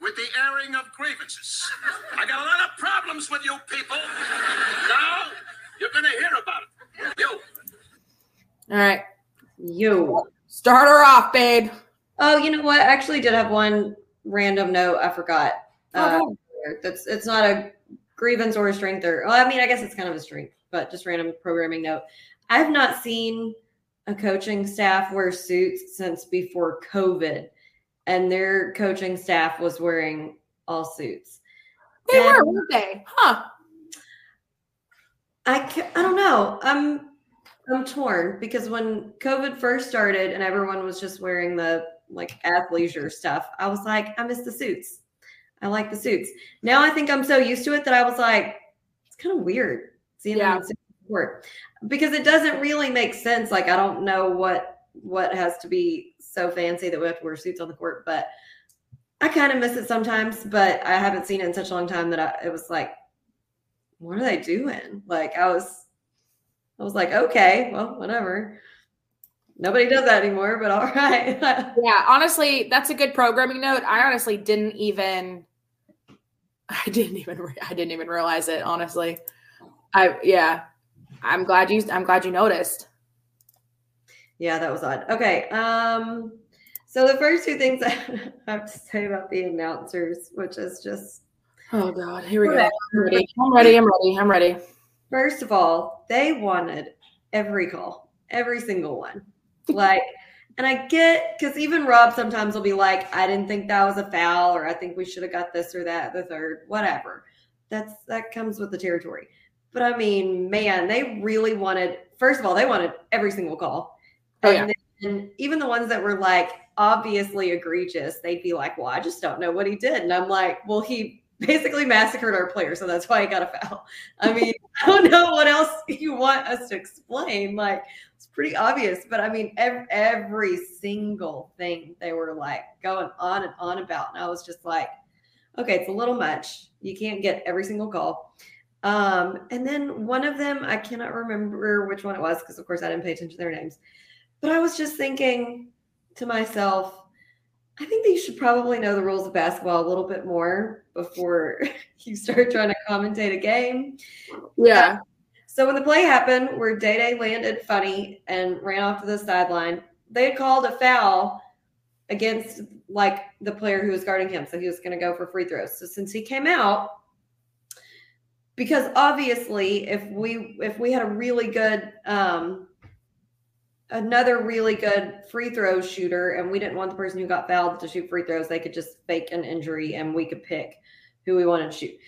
With the airing of grievances, I got a lot of problems with you people. Now you're gonna hear about it. You. All right. You start her off, babe. Oh, you know what? I actually did have one random note I forgot. Uh, that's it's not a grievance or a strength or well, I mean, I guess it's kind of a strength, but just random programming note. I've not seen a coaching staff wear suits since before COVID, and their coaching staff was wearing all suits. They and were, weren't they? Huh? I I don't know. I'm I'm torn because when COVID first started and everyone was just wearing the like athleisure stuff, I was like, I miss the suits. I like the suits. Now I think I'm so used to it that I was like, it's kind of weird seeing yeah. them in court because it doesn't really make sense. Like I don't know what what has to be so fancy that we have to wear suits on the court, but I kind of miss it sometimes. But I haven't seen it in such a long time that I, it was like, what are they doing? Like I was I was like, okay, well, whatever. Nobody does that anymore, but all right. yeah, honestly, that's a good programming note. I honestly didn't even I didn't even I didn't even realize it, honestly. I yeah. I'm glad you I'm glad you noticed. Yeah, that was odd. Okay. Um so the first two things I have to say about the announcers, which is just Oh god, here we go. I'm ready. I'm ready. I'm ready. I'm ready. First of all, they wanted every call, every single one. Like, and I get because even Rob sometimes will be like, I didn't think that was a foul, or I think we should have got this or that, the third, whatever. That's that comes with the territory. But I mean, man, they really wanted, first of all, they wanted every single call. Oh, yeah. And even the ones that were like obviously egregious, they'd be like, Well, I just don't know what he did. And I'm like, Well, he basically massacred our player, so that's why he got a foul. I mean, I don't know what else you want us to explain. Like, it's pretty obvious, but I mean, every, every single thing they were like going on and on about, and I was just like, okay, it's a little much. You can't get every single call. Um, and then one of them, I cannot remember which one it was because, of course, I didn't pay attention to their names. But I was just thinking to myself, I think that you should probably know the rules of basketball a little bit more before you start trying to commentate a game. Yeah. So when the play happened where Day Day landed funny and ran off to the sideline, they had called a foul against like the player who was guarding him. So he was going to go for free throws. So since he came out, because obviously if we if we had a really good um another really good free throw shooter and we didn't want the person who got fouled to shoot free throws. They could just fake an injury and we could pick who we wanted to shoot.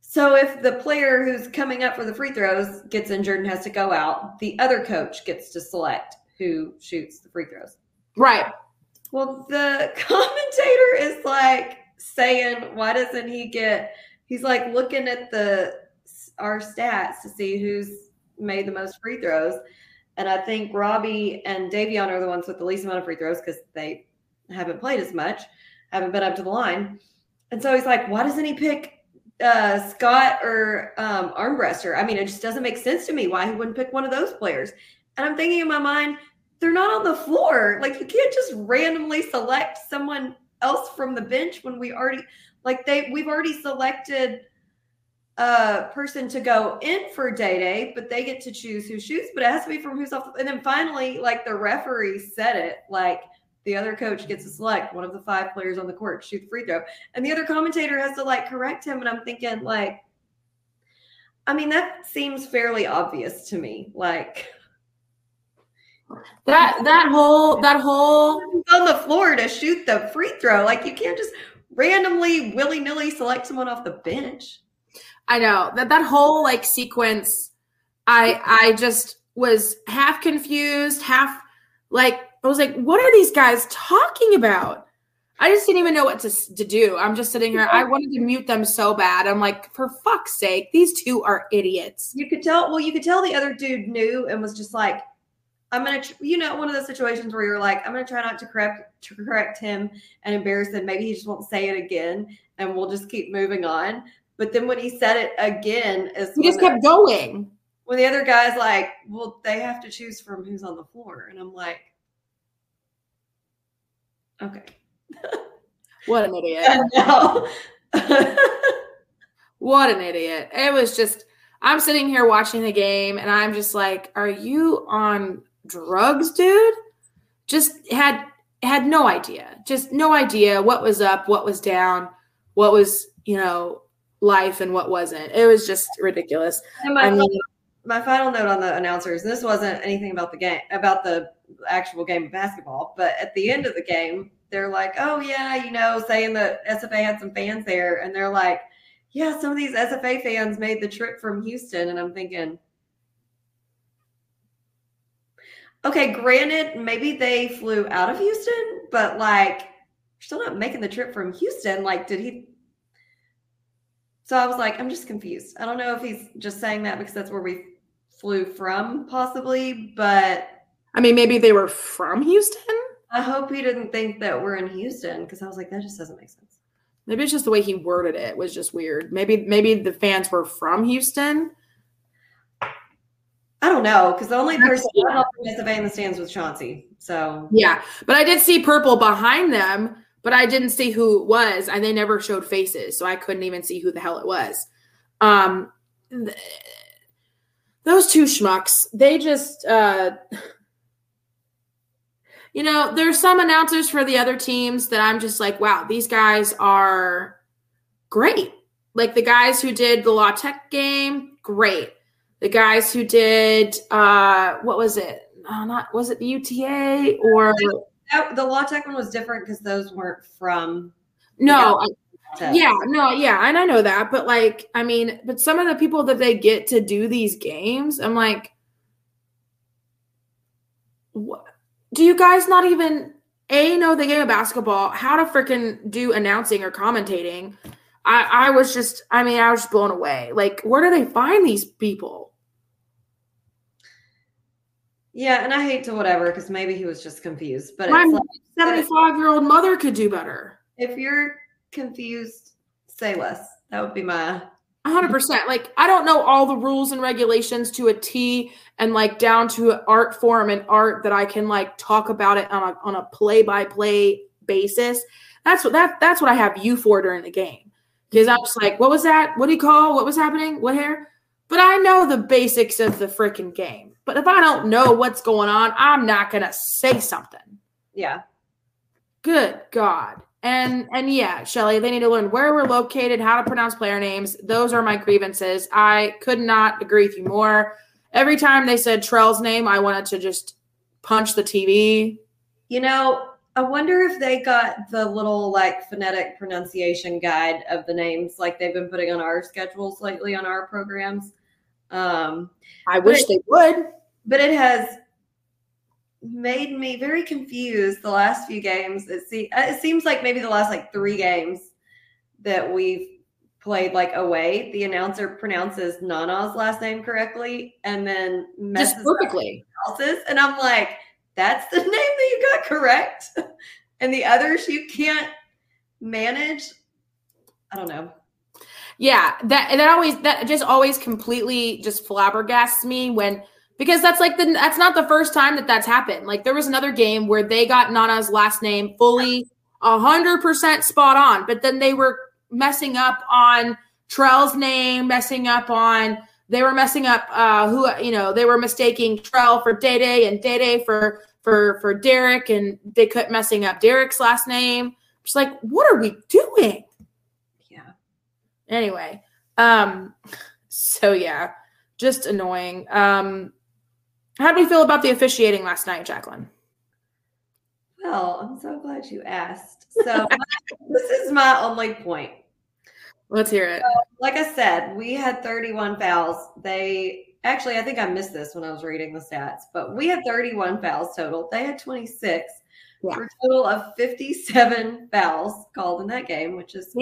So if the player who's coming up for the free throws gets injured and has to go out the other coach gets to select who shoots the free throws. Right. well the commentator is like saying why doesn't he get he's like looking at the our stats to see who's made the most free throws and I think Robbie and Davion are the ones with the least amount of free throws because they haven't played as much, haven't been up to the line. And so he's like, why doesn't he pick uh, Scott or um, Armbruster? I mean, it just doesn't make sense to me why he wouldn't pick one of those players. And I'm thinking in my mind, they're not on the floor. Like, you can't just randomly select someone else from the bench when we already, like, they, we've already selected a person to go in for day day, but they get to choose who shoots, but it has to be from who's off. And then finally, like the referee said it, like the other coach gets to select one of the five players on the court to shoot the free throw, and the other commentator has to like correct him. And I'm thinking, like, I mean, that seems fairly obvious to me. Like That that whole that whole on the floor to shoot the free throw, like you can't just randomly willy nilly select someone off the bench. I know that that whole like sequence, I I just was half confused, half like I was like, what are these guys talking about? I just didn't even know what to to do. I'm just sitting here. I wanted to mute them so bad. I'm like, for fuck's sake, these two are idiots. You could tell. Well, you could tell the other dude knew and was just like, "I'm gonna," tr- you know, one of those situations where you're like, "I'm gonna try not to correct to correct him and embarrass him. Maybe he just won't say it again, and we'll just keep moving on." But then when he said it again, is He just the- kept going. when the other guy's like, "Well, they have to choose from who's on the floor," and I'm like, "Okay, What an idiot. no." What an idiot. It was just, I'm sitting here watching the game and I'm just like, are you on drugs, dude? Just had had no idea. Just no idea what was up, what was down, what was, you know, life and what wasn't. It was just ridiculous. And my, I mean, my final note on the announcers, and this wasn't anything about the game, about the actual game of basketball, but at the end of the game, they're like, oh, yeah, you know, saying that SFA had some fans there. And they're like, yeah, some of these SFA fans made the trip from Houston. And I'm thinking, okay, granted, maybe they flew out of Houston, but like, still not making the trip from Houston. Like, did he? So I was like, I'm just confused. I don't know if he's just saying that because that's where we flew from, possibly, but I mean, maybe they were from Houston. I hope he didn't think that we're in Houston because I was like, that just doesn't make sense. Maybe it's just the way he worded it was just weird. Maybe maybe the fans were from Houston. I don't know because the only person don't in the stands was Chauncey. So Yeah, but I did see purple behind them, but I didn't see who it was, and they never showed faces, so I couldn't even see who the hell it was. Um, th- those two schmucks, they just, uh, you know, there's some announcers for the other teams that I'm just like, wow, these guys are great. Like the guys who did the Law Tech game, great. The guys who did, uh, what was it? Uh, not was it the UTA or that, the Law Tech one was different because those weren't from. no? Tech. Yeah, no, yeah, and I know that, but like, I mean, but some of the people that they get to do these games, I'm like, what? Do you guys not even a know the game of basketball? How to freaking do announcing or commentating? I, I was just, I mean, I was just blown away. Like, where do they find these people? Yeah, and I hate to whatever because maybe he was just confused. But My it's like, 75 year old mother could do better. if you're confused, say less. That would be my. 100%. Like, I don't know all the rules and regulations to a T and like down to an art form and art that I can like talk about it on a, on a play by play basis. That's what that that's what I have you for during the game. Because I'm just like, what was that? What do you call? What was happening? What hair? But I know the basics of the freaking game. But if I don't know what's going on, I'm not gonna say something. Yeah. Good God. And and yeah, Shelly, they need to learn where we're located, how to pronounce player names. Those are my grievances. I could not agree with you more. Every time they said Trell's name, I wanted to just punch the TV. You know, I wonder if they got the little like phonetic pronunciation guide of the names like they've been putting on our schedules lately on our programs. Um, I wish they would. but it has made me very confused the last few games. It, see, it seems like maybe the last like three games that we've played like away, the announcer pronounces Nana's last name correctly and then messes Just perfectly. else's. And I'm like, that's the name that you got correct. and the others you can't manage. I don't know. Yeah, that that always that just always completely just flabbergasts me when because that's like the that's not the first time that that's happened. Like there was another game where they got Nana's last name fully a hundred percent spot on, but then they were messing up on Trell's name, messing up on they were messing up uh who you know they were mistaking Trell for Day Day and Day Day for for for Derek and they kept messing up Derek's last name. Just like what are we doing? Anyway um so yeah just annoying um how do we feel about the officiating last night jacqueline Well, I'm so glad you asked. So this is my only point. let's hear it like I said, we had 31 fouls. They actually, I think I missed this when I was reading the stats, but we had 31 fouls total. They had 26 Yeah. for a total of 57 fouls called in that game, which is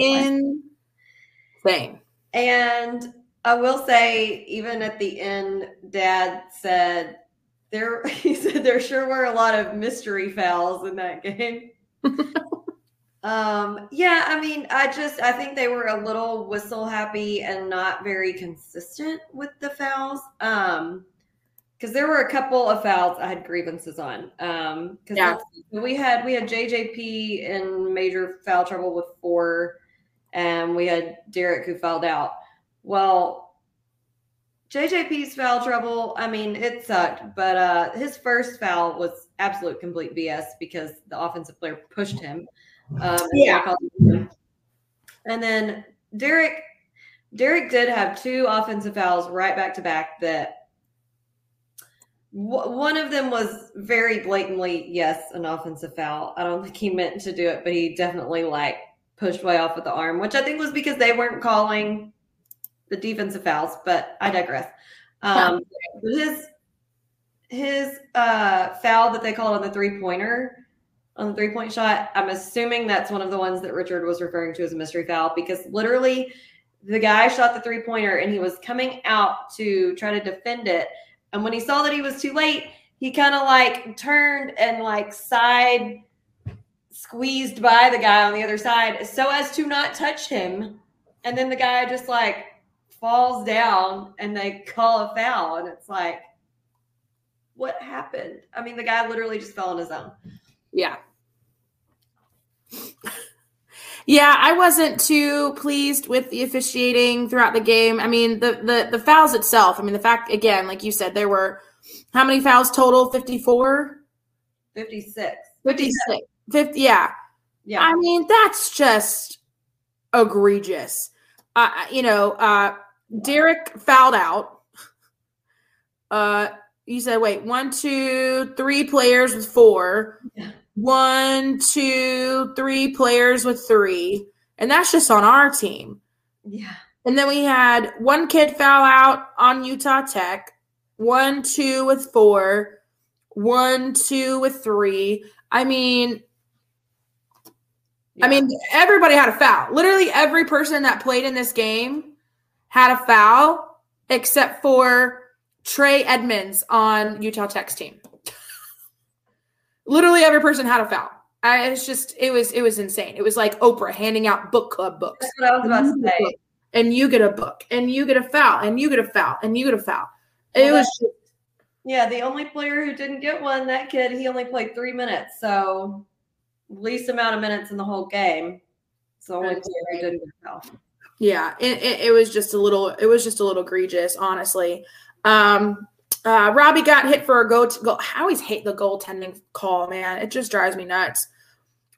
insane and I will say, even at the end, Dad said there. He said there sure were a lot of mystery fouls in that game. um, yeah, I mean, I just I think they were a little whistle happy and not very consistent with the fouls. Um, because there were a couple of fouls I had grievances on. Um, because Yeah. we had we had JJP in major foul trouble with four, and we had Derek who fouled out. Well, JJP's foul trouble, I mean, it sucked, but uh his first foul was absolute complete BS because the offensive player pushed him. Um, and Yeah. they called him. And then Derek Derek did have two offensive fouls right back to back that w- one of them was very blatantly yes an offensive foul. I don't think he meant to do it, but he definitely like pushed way off with the arm, which I think was because they weren't calling the defensive fouls. But I digress. Um, his his uh, foul that they called on the three pointer on the three point shot. I'm assuming that's one of the ones that Richard was referring to as a mystery foul because literally the guy shot the three pointer and he was coming out to try to defend it. And when he saw that he was too late, he kind of like turned and like side squeezed by the guy on the other side so as to not touch him. And then the guy just like falls down and they call a foul. And it's like, what happened? I mean, the guy literally just fell on his own. yeah yeah i wasn't too pleased with the officiating throughout the game i mean the the the fouls itself i mean the fact again like you said there were how many fouls total 54 56. 56 50 yeah Yeah. I mean, that's just egregious. Uh, you know, uh, Derek fouled out. Uh, you said, wait, one, two, three players with four. Yeah. One, two, three players with three. And that's just on our team. yeah. And then we had one kid foul out on Utah Tech, one, two with four, one, two with three. I mean, I mean, everybody had a foul. Literally every person that played in this game had a foul except for Trey Edmonds on Utah Tech's team. Literally every person had a foul. I, it's just it was it was insane. It was like Oprah handing out book club books. That's what I was about to say. And you get a book, and you get a foul, and you get a foul, and you get a foul. It Well, was Yeah, the only player who didn't get one, that kid, he only played three minutes. So least amount of minutes in the whole game. So the only That's player who didn't get yeah. It, it, it was just a little. It was just a little egregious, honestly. Um, uh, Robbie got hit for a go. To, go I always hate the goaltending call, man. It just drives me nuts.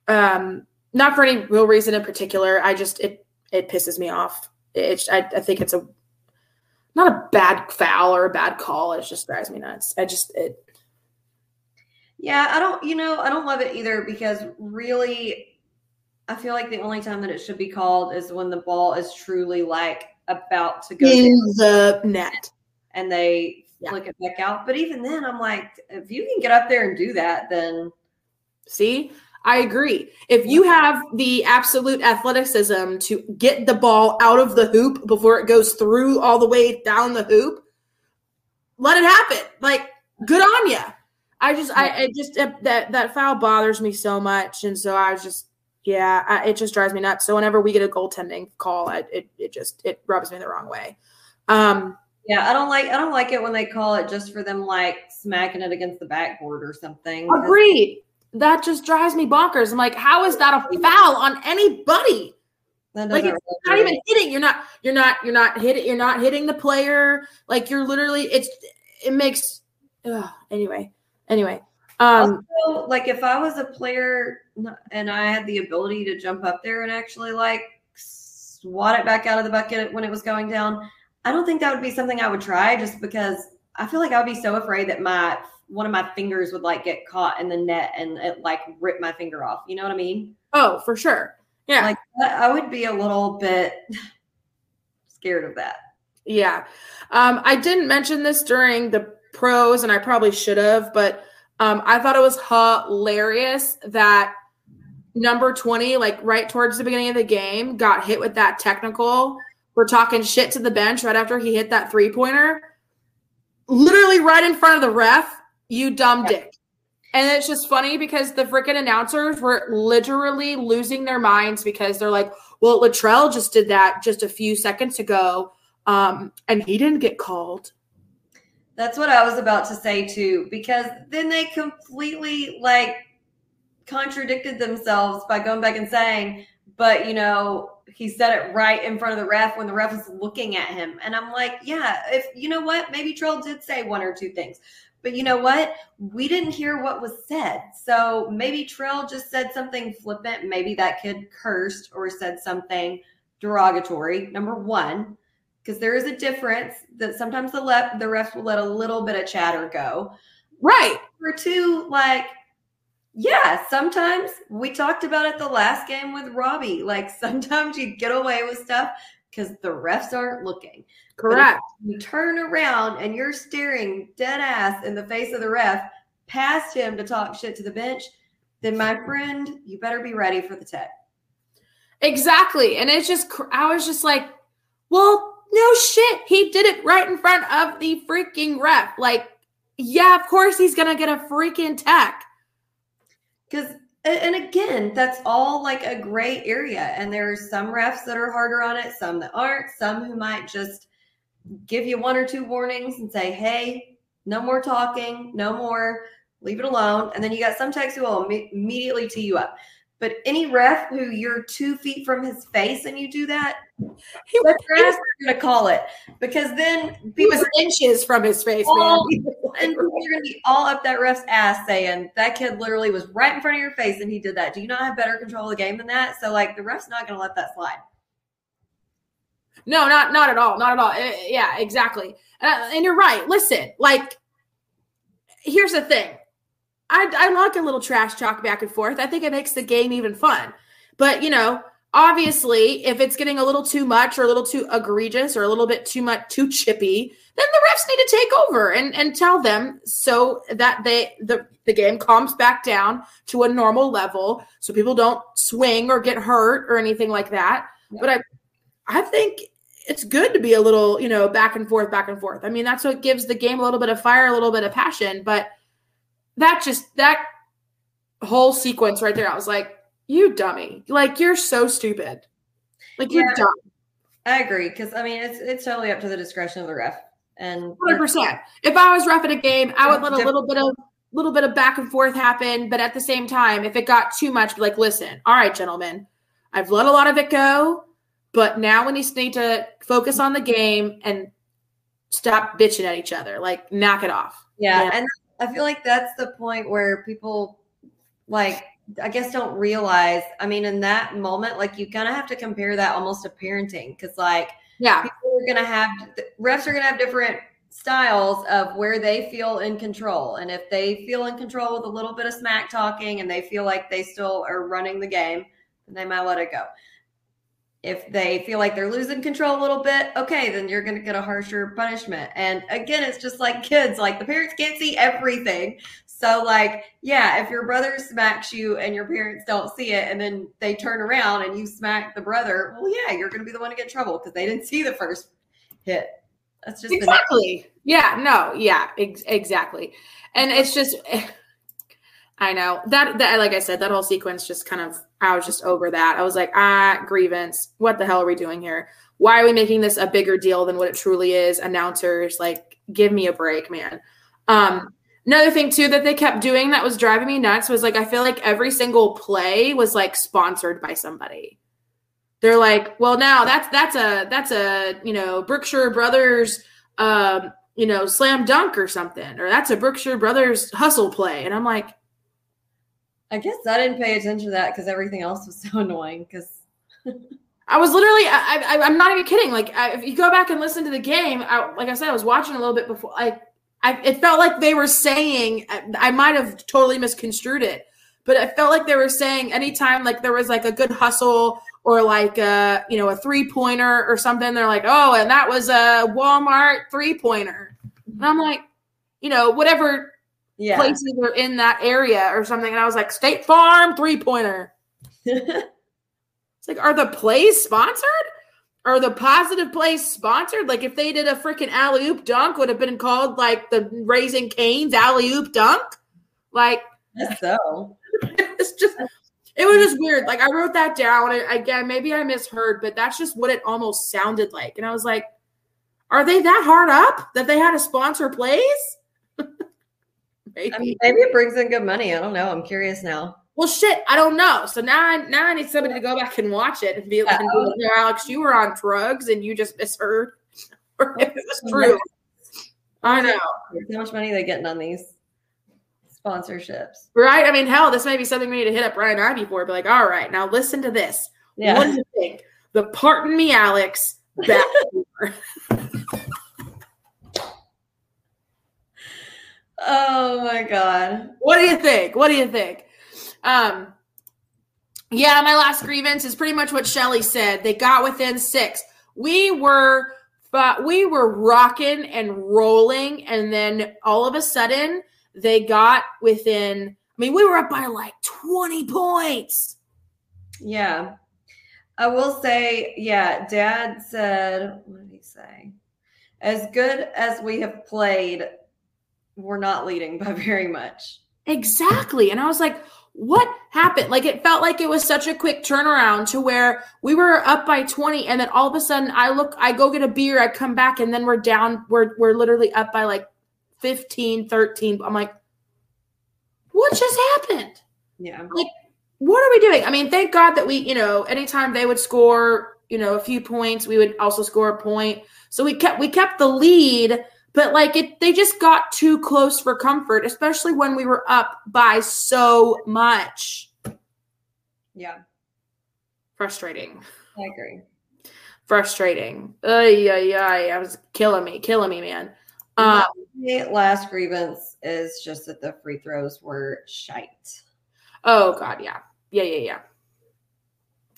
Um, not for any real reason in particular. I just it it pisses me off. It's I, I think it's a not a bad foul or a bad call. It just drives me nuts. I just it Yeah, I don't, you know, I don't love it either because really, I feel like the only time that it should be called is when the ball is truly like about to go in the net. and they Yeah. flick it back out. But even then, I'm like, if you can get up there and do that, then See, I agree. If you have the absolute athleticism to get the ball out of the hoop before it goes through all the way down the hoop, let it happen. Like, good on you. I just, I, I just that that foul bothers me so much, and so I was just, yeah, I, it just drives me nuts. So whenever we get a goaltending call, I, it it just it rubs me the wrong way. Um, yeah, I don't like, I don't like it when they call it just for them like smacking it against the backboard or something. agreed. That just drives me bonkers. I'm like, how is that a foul on anybody? That like it's not even hitting you're not you're not you're not hitting you're not hitting the player like you're literally it's it makes ugh, anyway anyway um Also, like if I was a player and I had the ability to jump up there and actually like swat it back out of the bucket when it was going down, I don't think that would be something I would try just because I feel like I would be so afraid that my one of my fingers would like get caught in the net and it like rip my finger off. You know what I mean? oh for sure yeah Like I would be a little bit scared of that. yeah um i didn't mention this during the pros and i probably should have but um i thought it was hilarious that number 20 like right towards the beginning of the game got hit with that technical. We're talking shit to the bench right after he hit that three pointer literally right in front of the ref you dumb dick. And it's just funny because the freaking announcers were literally losing their minds because they're like well Latrell just did that just a few seconds ago um and he didn't get called That's what I was about to say too, because then they completely like contradicted themselves by going back and saying, but you know, he said it right in front of the ref when the ref was looking at him. And I'm like, yeah, if you know what, maybe Trell did say one or two things. But you know what? We didn't hear what was said. So maybe Trell just said something flippant. Maybe that kid cursed or said something derogatory. Number one because there is a difference that sometimes the left the refs will let a little bit of chatter go. right Or two, like, yeah, sometimes we talked about it the last game with Robbie. Like sometimes you get away with stuff because the refs aren't looking. correct You turn around and you're staring dead ass in the face of the ref past him to talk shit to the bench, then my friend, you better be ready for the tech. Exactly. And it's just, I was just like, well, no shit. He did it right in front of the freaking ref. Like, yeah, of course he's going to get a freaking tech. Because, and again, that's all like a gray area. And there's some refs that are harder on it, some that aren't, some who might just give you one or two warnings and say, hey, no more talking, no more, leave it alone. And then you got some techs who will imme- immediately tee you up. But any ref who you're two feet from his face and you do that, He, that's your ass are going to call it. Because then he was inches from his face, Oh, man. and you're gonna be all up that ref's ass saying that kid literally was right in front of your face and he did that. Do you not have better control of the game than that? So like the ref's not gonna let that slide. No, not not at all. Not at all. Eh, yeah, exactly. Uh, and you're right. Listen, like, here's the thing. I, I like a little trash talk back and forth. I think it makes the game even fun. But you know, obviously, if it's getting a little too much or a little too egregious or a little bit too much too chippy, then the refs need to take over and, and tell them so that they the, the game calms back down to a normal level so people don't swing or get hurt or anything like that. Yeah. But I I think it's good to be a little, you know, back and forth, back and forth. I mean, that's what gives the game a little bit of fire, a little bit of passion. But that just that whole sequence right there, I was like, you dummy. Like you're so stupid. Like you're dumb. I agree because I mean it's it's totally up to the discretion of the ref. And Hundred percent. If I was ref at a game, I would let a little bit of little bit of back and forth happen, but at the same time, if it got too much, like, listen, all right, gentlemen, I've let a lot of it go, but now we need to focus on the game and stop bitching at each other. Like, knock it off. Yeah, Yeah. and I feel like that's the point where people like I guess don't realize. I mean, in that moment, like you kind of have to compare that almost to parenting because like Yeah, people are gonna have refs are gonna have different styles of where they feel in control, and if they feel in control with a little bit of smack talking and they feel like they still are running the game, then they might let it go. If they feel like they're losing control a little bit, okay, then you're going to get a harsher punishment. And again, it's just like kids, like the parents can't see everything. So, like, yeah, if your brother smacks you and your parents don't see it, and then they turn around and you smack the brother, well, yeah, you're going to be the one to get trouble because they didn't see the first hit. That's just the exactly. Yeah, no, yeah, ex- exactly. And it's just, I know that that like I said, that whole sequence just kind of, I was just over that. I was like, ah, grievance. What the hell are we doing here? Why are we making this a bigger deal than what it truly is? Announcers, like, give me a break, man. Um, another thing too that they kept doing that was driving me nuts was like I feel like every single play was like sponsored by somebody. They're like, well, now that's that's a that's a you know Brookshire Brothers um, you know, slam dunk or something, or that's a Brookshire Brothers hustle play. And I'm like, I guess I didn't pay attention to that because everything else was so annoying. Because I was literally, I, I, I'm not even kidding. Like, I, if you go back and listen to the game, I, like I said, I was watching a little bit before. Like, I, it felt like they were saying, I, I might have totally misconstrued it, but I felt like they were saying anytime like there was like a good hustle or like a you know a three pointer or something, they're like, oh, and that was a Walmart three pointer, and I'm like, you know, whatever yeah, places are in that area or something. And I was like, State Farm three pointer. It's like, are the plays sponsored? Are the positive plays sponsored? Like, if they did a freaking alley oop dunk, would have been called like the Raising Canes alley oop dunk. Like, so. it's just, it was just weird. Like, I wrote that down. I, again, maybe I misheard, but that's just what it almost sounded like. And I was like, are they that hard up that they had to sponsor plays? Maybe. I mean, maybe it brings in good money. I don't know. I'm curious now. Well, shit, I don't know. So now, I, now I need somebody to go back and watch it and be like, Yeah. "No, Alex, you were on drugs and you just misheard, or if it was oh, true." I know, How much money are they getting on these sponsorships? right? I mean, hell, this may be something we need to hit up Brian Ivy for. Be like, all right, now listen to this. What Yeah. do you think? The pardon me, Alex. Back Oh my god. what do you think? What do you think? Um, yeah, my last grievance is pretty much what Shelly said. They got within six. We were, but we were rocking and rolling, and then all of a sudden they got within. I mean, we were up by like twenty points. Yeah. I will say, yeah, dad said, what did he say? As good as we have played, we're not leading by very much. Exactly. And I was like, what happened? Like it felt like it was such a quick turnaround to where we were up by 20 and then all of a sudden I look I go get a beer, I come back and then we're down we're we're literally up by like 15, 13. I'm like what just happened? Yeah. Like what are we doing? I mean, thank God that we, you know, anytime they would score, you know, a few points, we would also score a point. So we kept we kept the lead, but like it they just got too close for comfort, especially when we were up by so much. Yeah. Frustrating. I agree. Frustrating. Ay, ay, ay. I was killing me, killing me, man. Um, My last grievance is just that the free throws were shite. oh god, yeah. Yeah, yeah, yeah.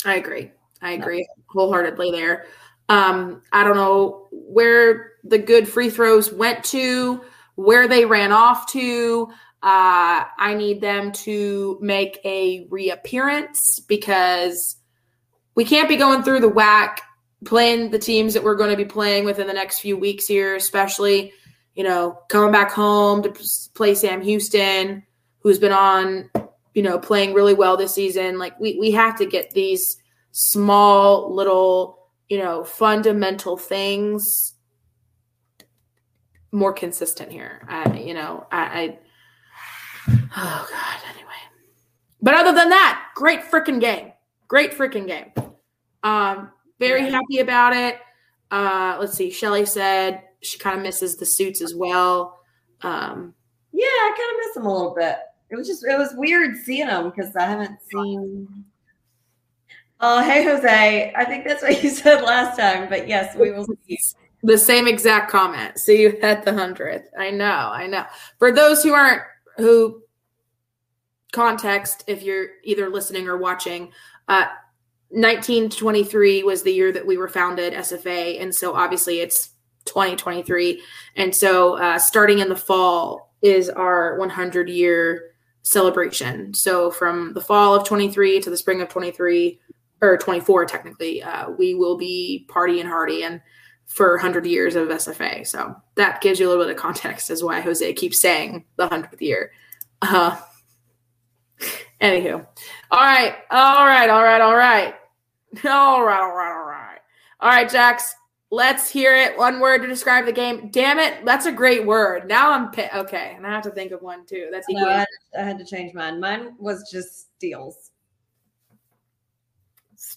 I agree. I agree wholeheartedly there. Um, I don't know where the good free throws went to, where they ran off to. Uh, I need them to make a reappearance because we can't be going through the WAC playing the teams that we're going to be playing within the next few weeks here, especially, you know, coming back home to play Sam Houston, who's been on, you know, playing really well this season. Like we we have to get these small little, you know, fundamental things more consistent here. I, you know, I, I oh god. Anyway, but other than that, great freaking game. Great freaking game. Um, very yeah. happy about it. Uh, let's see. Shelly said she kind of misses the suits as well. Um, yeah, I kind of miss them a little bit. It was just it was weird seeing them because I haven't seen. Oh, hey Jose. I think that's what you said last time, but yes, we will see. The same exact comment. See you at the hundredth. I know, I know. For those who aren't who context, if you're either listening or watching, uh, 1923 was the year that we were founded SFA, and so obviously it's 2023, and so uh, starting in the fall is our 100 year celebration. So from the fall of 23 to the spring of 23 or 24 technically, uh, we will be partying hardy and for 100 years of SFA. So that gives you a little bit of context as why Jose keeps saying the 100th year. Uh, anywho, all right, all right, all right, all right. All right, all right, all right. All right, Jacks, let's hear it. One word to describe the game. Damn it, that's a great word. Now I'm pi- okay, and I have to think of one too. That's no, I, I had to change mine. Mine was just steals.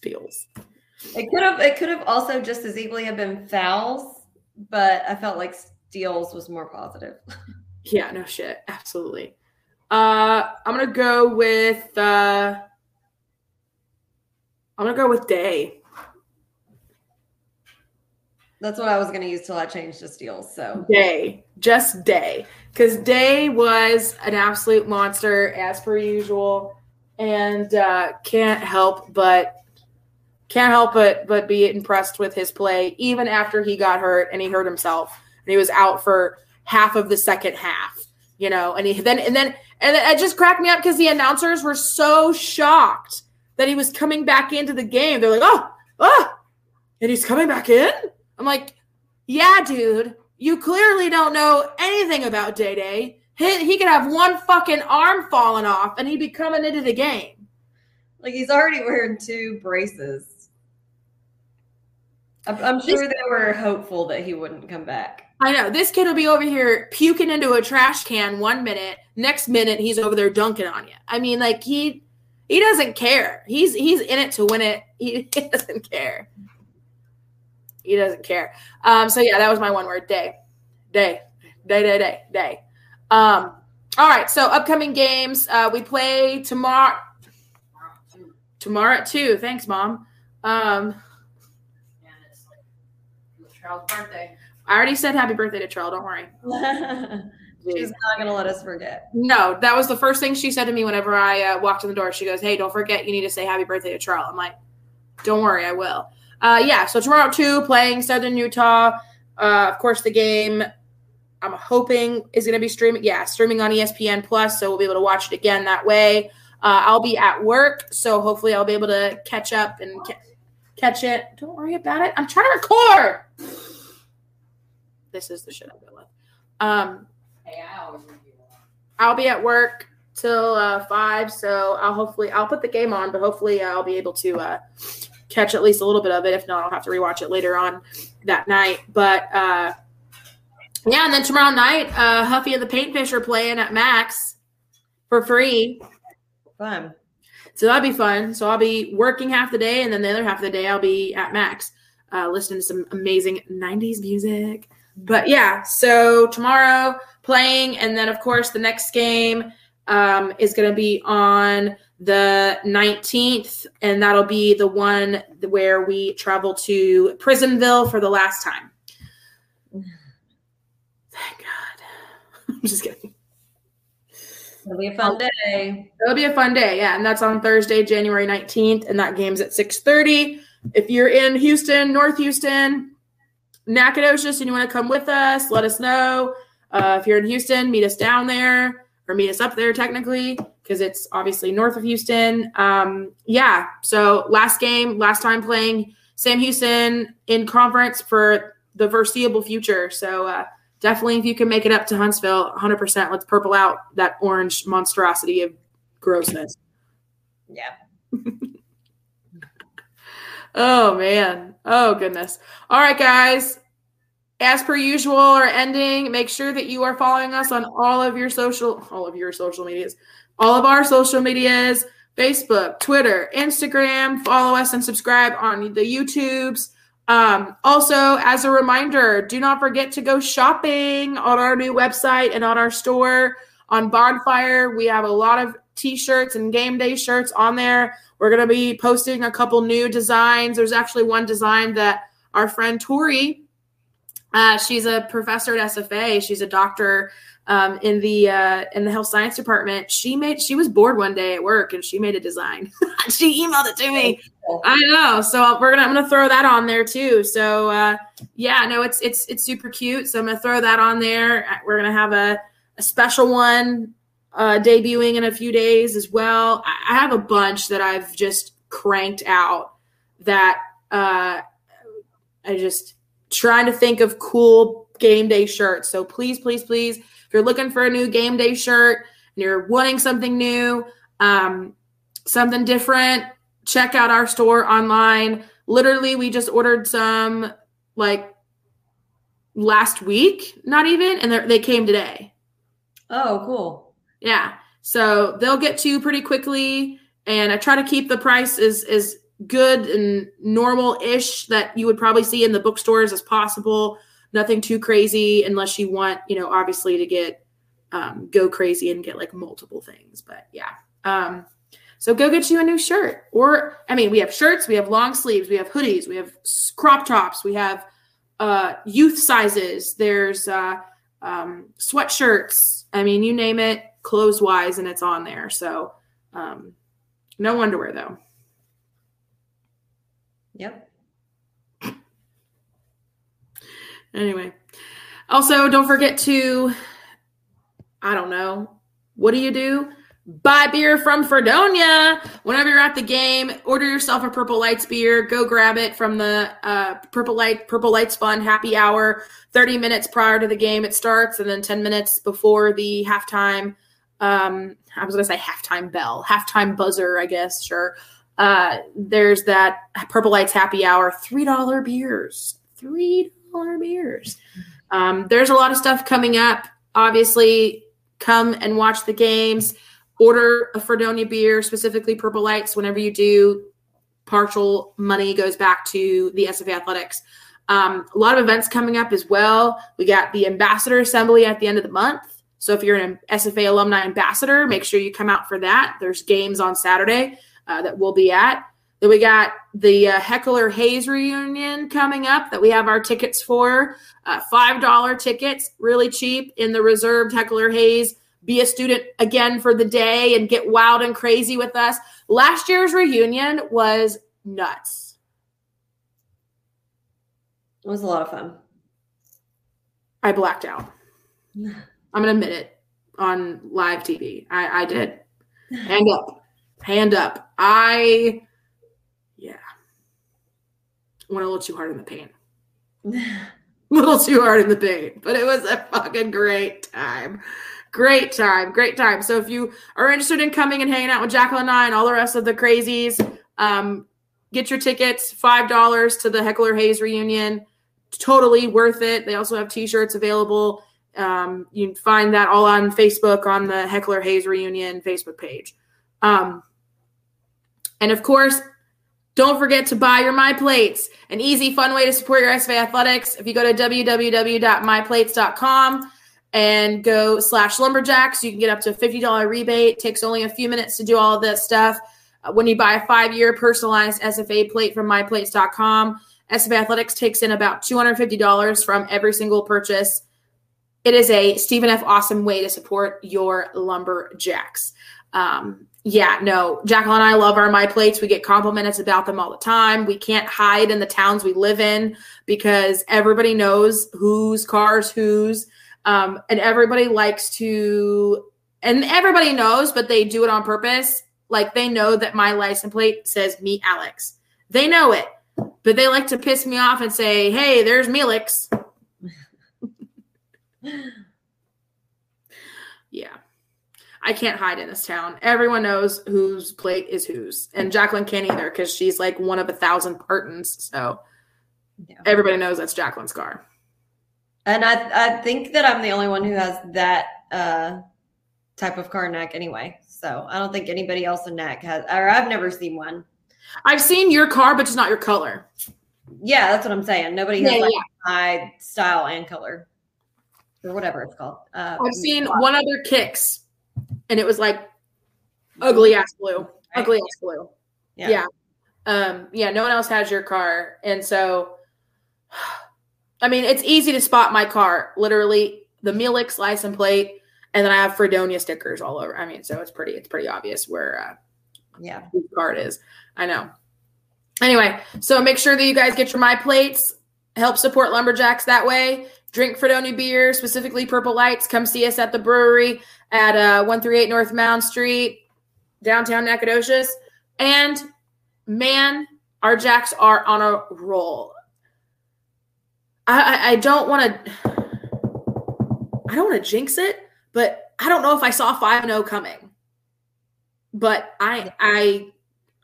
Steals. It could have. It could have also just as easily have been fouls, but I felt like steals was more positive. yeah. No shit. Absolutely. Uh, I'm gonna go with. Uh, I'm gonna go with day. That's what I was gonna use till I changed to steals. So day, just day, because day was an absolute monster as per usual, and uh, can't help but can't help but but be impressed with his play, even after he got hurt and he hurt himself and he was out for half of the second half. You know, and he then and then and it just cracked me up because the announcers were so shocked that he was coming back into the game. They're like, oh, oh, and he's coming back in? I'm like, yeah, dude, you clearly don't know anything about Day Day. He, he could have one fucking arm falling off and he'd be coming into the game. Like he's already wearing two braces. I'm, I'm sure they were hopeful that he wouldn't come back. I know. This kid will be over here puking into a trash can one minute, next minute he's over there dunking on you. I mean, like he he doesn't care. He's he's in it to win it. He, he doesn't care. He doesn't care. Um, so yeah, that was my one word day. Day. Day, day, day, day. Um, all right, so upcoming games. Uh, we play tomorrow. Tomorrow at two. Thanks, mom. Um, Charles' birthday. I already said happy birthday to Charles. Don't worry. She's not going to let us forget. No, that was the first thing she said to me whenever I uh, walked in the door. She goes, "Hey, don't forget, you need to say happy birthday to Charles." I'm like, "Don't worry, I will." Uh, yeah, so tomorrow two playing Southern Utah. Uh, of course, the game I'm hoping is going to be streaming. Yeah, streaming on ESPN Plus, so we'll be able to watch it again that way. Uh, I'll be at work, so hopefully I'll be able to catch up and ca- catch it. Don't worry about it. I'm trying to record. This is the shit I go with. Um, Hey, I always I'll be at work till uh, five, so I'll hopefully I'll put the game on, but hopefully I'll be able to uh, catch at least a little bit of it. If not, I'll have to rewatch it later on that night. But uh, yeah, and then tomorrow night, uh, Huffy and the Paintfish are playing at Max for free. Fun. So that'll be fun. So I'll be working half the day, and then the other half of the day I'll be at Max, uh, listening to some amazing '90s music. But yeah, so tomorrow playing. And then, of course, the next game um, is going to be on the 19th, and that'll be the one where we travel to Prisonville for the last time. Thank God. I'm just kidding. It'll be a fun day. It'll be a fun day, yeah. And that's on Thursday, January 19th, and that game's at 6:30. if you're in Houston, North Houston, Nacogdoches, and you want to come with us, let us know. Uh, if you're in Houston, meet us down there or meet us up there technically because it's obviously north of Houston. Um, yeah. So last game, last time playing Sam Houston in conference for the foreseeable future. So uh, definitely, if you can make it up to Huntsville, 100%, let's purple out that orange monstrosity of grossness. Yeah. oh man. Oh goodness. All right, guys. As per usual, our ending, make sure that you are following us on all of your social, all of your social medias, all of our social medias, Facebook, Twitter, Instagram. Follow us and subscribe on the YouTubes. Um, also, as a reminder, do not forget to go shopping on our new website and on our store on Bonfire. We have a lot of t-shirts and game day shirts on there. We're going to be posting a couple new designs. There's actually one design that our friend Tori uh, she's a professor at SFA. She's a doctor um, in the uh, in the health science department. She made she was bored one day at work and she made a design. she emailed it to me. I know. So we're gonna I'm gonna throw that on there too. So uh, yeah, no, it's it's it's super cute. So I'm gonna throw that on there. We're gonna have a, a special one uh, debuting in a few days as well. I, I have a bunch that I've just cranked out that uh, I just trying to think of cool game day shirts. So please, please, please, if you're looking for a new game day shirt and you're wanting something new, um, something different, check out our store online. Literally, we just ordered some like last week, not even, and they came today. Oh, cool. Yeah. So they'll get to you pretty quickly. And I try to keep the price as, as good and normal ish that you would probably see in the bookstores as possible. Nothing too crazy unless you want, you know, obviously to get um, go crazy and get like multiple things. But yeah. Um, so go get you a new shirt. Or, I mean, we have shirts, we have long sleeves, we have hoodies, we have crop tops, we have uh, youth sizes, there's uh, um, sweatshirts. I mean, you name it, clothes wise, and it's on there. So um, no underwear though. Yep. Anyway, also don't forget to, I don't know, what do you do? Buy beer from Fredonia. Whenever you're at the game, order yourself a Purple Lights beer. Go grab it from the uh, Purple Light Purple Lights Fund happy hour. Thirty minutes prior to the game it starts, and then ten minutes before the halftime. Um, I was gonna say halftime bell, halftime buzzer, I guess. Sure. Uh, there's that Purple Lights Happy Hour, three dollar beers, three dollar beers. Um, there's a lot of stuff coming up. Obviously, come and watch the games. Order a Fredonia beer, specifically Purple Lights. Whenever you do, partial money goes back to the SFA Athletics. Um, a lot of events coming up as well. We got the Ambassador Assembly at the end of the month. So if you're an SFA alumni ambassador, make sure you come out for that. There's games on Saturday uh, that we'll be at. Then we got the uh, Heckler Hayes reunion coming up that we have our tickets for. Uh, $5 tickets, really cheap in the reserved Heckler Hayes. Be a student again for the day and get wild and crazy with us. Last year's reunion was nuts. It was a lot of fun. I blacked out. I'm going to admit it on live TV. I, I did. Hand up hand up. I, went a little too hard in the paint. a little too hard in the paint, but it was a fucking great time. Great time, great time. So if you are interested in coming and hanging out with Jacqueline and I and all the rest of the crazies, um, get your tickets. Five dollars to the Heckler Hayes reunion. Totally worth it. They also have T-shirts available. Um, you can find that all on Facebook on the Heckler Hayes reunion Facebook page. Um, and of course, don't forget to buy your My Plates, an easy, fun way to support your SFA athletics. If you go to www.myplates.com and go slash lumberjacks, you can get up to a $50 rebate. It takes only a few minutes to do all of this stuff. Uh, when you buy a five year personalized SFA plate from myplates.com, SFA Athletics takes in about $250 from every single purchase. It is a Stephen F. Awesome way to support your lumberjacks. Um, yeah, no, Jacqueline and I love our my plates. We get compliments about them all the time. We can't hide in the towns we live in because everybody knows whose cars whose, um, and everybody likes to, and everybody knows, but they do it on purpose. Like they know that my license plate says "Meet Alex." They know it, but they like to piss me off and say, "Hey, there's Melix." I can't hide in this town. Everyone knows whose plate is whose. And Jacqueline can't either because she's like one of a thousand Burtons. So yeah. everybody knows that's Jacqueline's car. And I, I think that I'm the only one who has that uh, type of car Nac anyway. So I don't think anybody else in Nac has, or I've never seen one. I've seen your car, but just not your color. Yeah, that's what I'm saying. Nobody has yeah, like yeah. my style and color or whatever it's called. Uh, I've seen one other kicks and it was like ugly ass blue, right. ugly ass blue. Yeah. yeah. Um, yeah, no one else has your car. And so, I mean, it's easy to spot my car. Literally, the Melix license plate, and then I have Fredonia stickers all over. I mean, so it's pretty, it's pretty obvious where, uh, yeah, whose car it is. I know. Anyway, so make sure that you guys get your my plates. Help support lumberjacks that way. Drink Fredonia beer, specifically Purple Lights. Come see us at the brewery at uh, 138 North Mound Street, downtown Nacogdoches. And man, our Jacks are on a roll. I, I, I don't want to. I don't want to jinx it, but I don't know if I saw five zero oh coming. But I I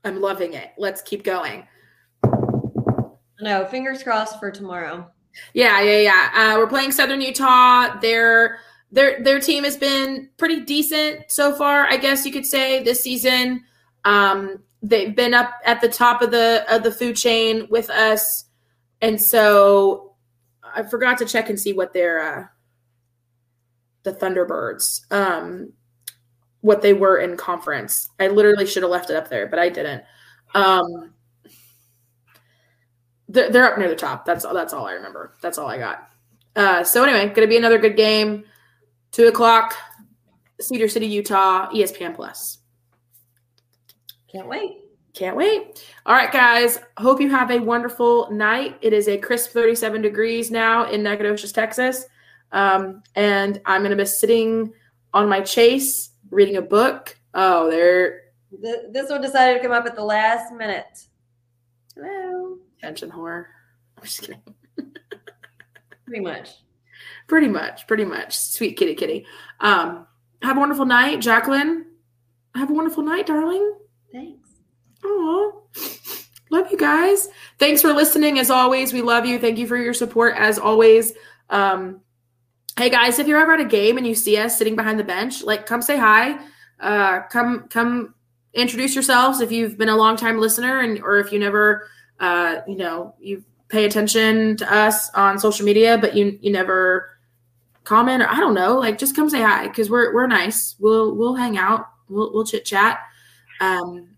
am loving it. Let's keep going. No, fingers crossed for tomorrow. Yeah, yeah, yeah. Uh, we're playing Southern Utah. They're their their team has been pretty decent so far, I guess you could say this season. Um, they've been up at the top of the of the food chain with us, and so I forgot to check and see what their uh, the Thunderbirds um, what they were in conference. I literally should have left it up there, but I didn't. Um, they're, they're up near the top. That's all. That's all I remember. That's all I got. Uh, so anyway, going to be another good game. Two o'clock, Cedar City, Utah, ESPN Plus. Can't wait. Can't wait. All right, guys. Hope you have a wonderful night. It is a crisp 37 degrees now in Nacogdoches, Texas. Um, and I'm going to be sitting on my chase reading a book. Oh, there. This one decided to come up at the last minute. Hello. Attention whore. I'm just kidding. Pretty much. Pretty much, pretty much. Sweet kitty kitty. Um, have a wonderful night, Jacqueline. Have a wonderful night, darling. Thanks. Oh, love you guys. Thanks for listening. As always, we love you. Thank you for your support. As always. Um, hey guys, if you're ever at a game and you see us sitting behind the bench, like come say hi. Uh, come come introduce yourselves if you've been a long time listener and or if you never uh, you know you pay attention to us on social media, but you you never comment or I don't know, like just come say hi because we're we're nice. We'll we'll hang out. We'll we'll chit chat. Um,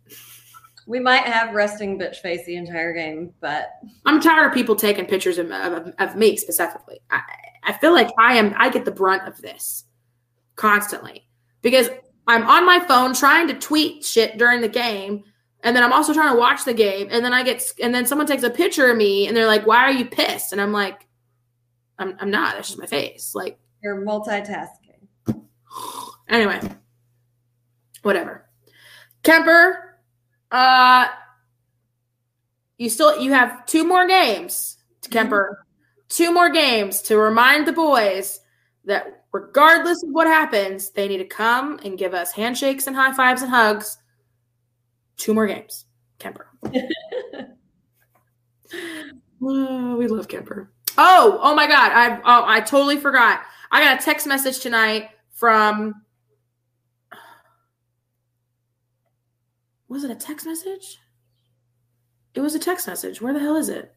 we might have resting bitch face the entire game, but I'm tired of people taking pictures of, of, of me specifically. I, I feel like I am I get the brunt of this constantly because I'm on my phone trying to tweet shit during the game, and then I'm also trying to watch the game, and then I get and then someone takes a picture of me, and they're like, "Why are you pissed?" And I'm like, I'm, I'm not. That's just my face. Like you're multitasking. Anyway, whatever. Kemper, uh, you still you have two more games to mm-hmm. Kemper. Two more games to remind the boys that regardless of what happens, they need to come and give us handshakes and high fives and hugs. Two more games, Kemper. oh, we love Kemper. Oh, oh my God. I oh, I totally forgot. I got a text message tonight from Was it a text message? It was a text message. Where the hell is it?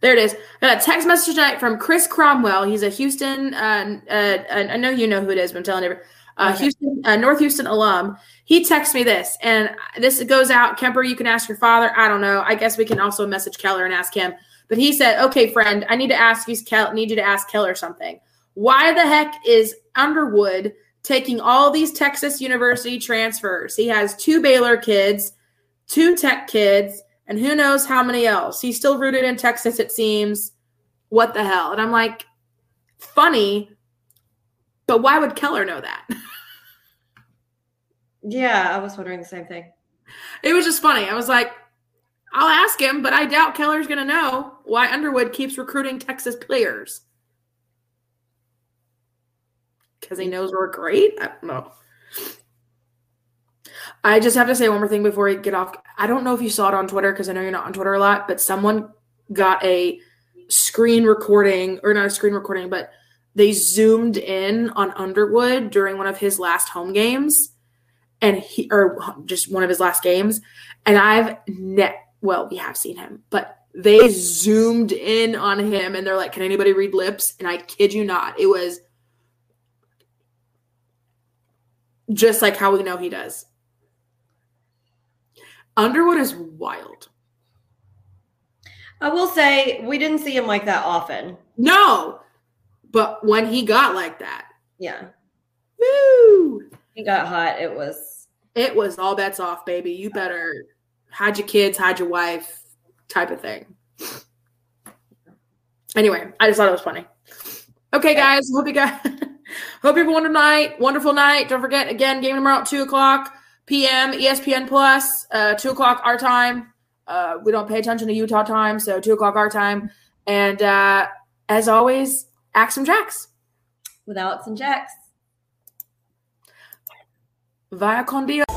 There it is. I got a text message tonight from Chris Cromwell. He's a Houston. Uh, uh, I know you know who it is, but I'm telling you. Uh, okay. Houston, uh, North Houston alum. He texts me this, and this goes out. Kemper, you can ask your father. I don't know. I guess we can also message Keller and ask him. But he said, "Okay, friend, I need to ask you. Kel- need you to ask Keller something. Why the heck is Underwood taking all these Texas University transfers. He has two Baylor kids, two Tech kids, and who knows how many else. He's still rooted in Texas, it seems. What the hell? And I'm like, funny, but why would Keller know that? Yeah, I was wondering the same thing. It was just funny. I was like, I'll ask him, but I doubt Keller's going to know why Underwood keeps recruiting Texas players. Because he knows we're great? I don't know. I just have to say one more thing before we get off. I don't know if you saw it on Twitter because I know you're not on Twitter a lot, but someone got a screen recording, or not a screen recording, but they zoomed in on Underwood during one of his last home games and he or just one of his last games and i've net well we have seen him but they zoomed in on him and they're like can anybody read lips and i kid you not it was just like how we know he does underwood is wild I will say we didn't see him like that often. no but when he got like that Yeah. woo He got hot. It was it was all bets off baby you better hide your kids hide your wife type of thing. Anyway i just thought it was funny. Okay guys hope you guys hope you have a wonderful night wonderful night. Don't forget again game tomorrow at 2 o'clock pm espn plus uh 2 o'clock our time. Uh we don't pay attention to utah time so 2 o'clock our time. And uh as always axe some jacks. With Alex and jacks. via con Dios.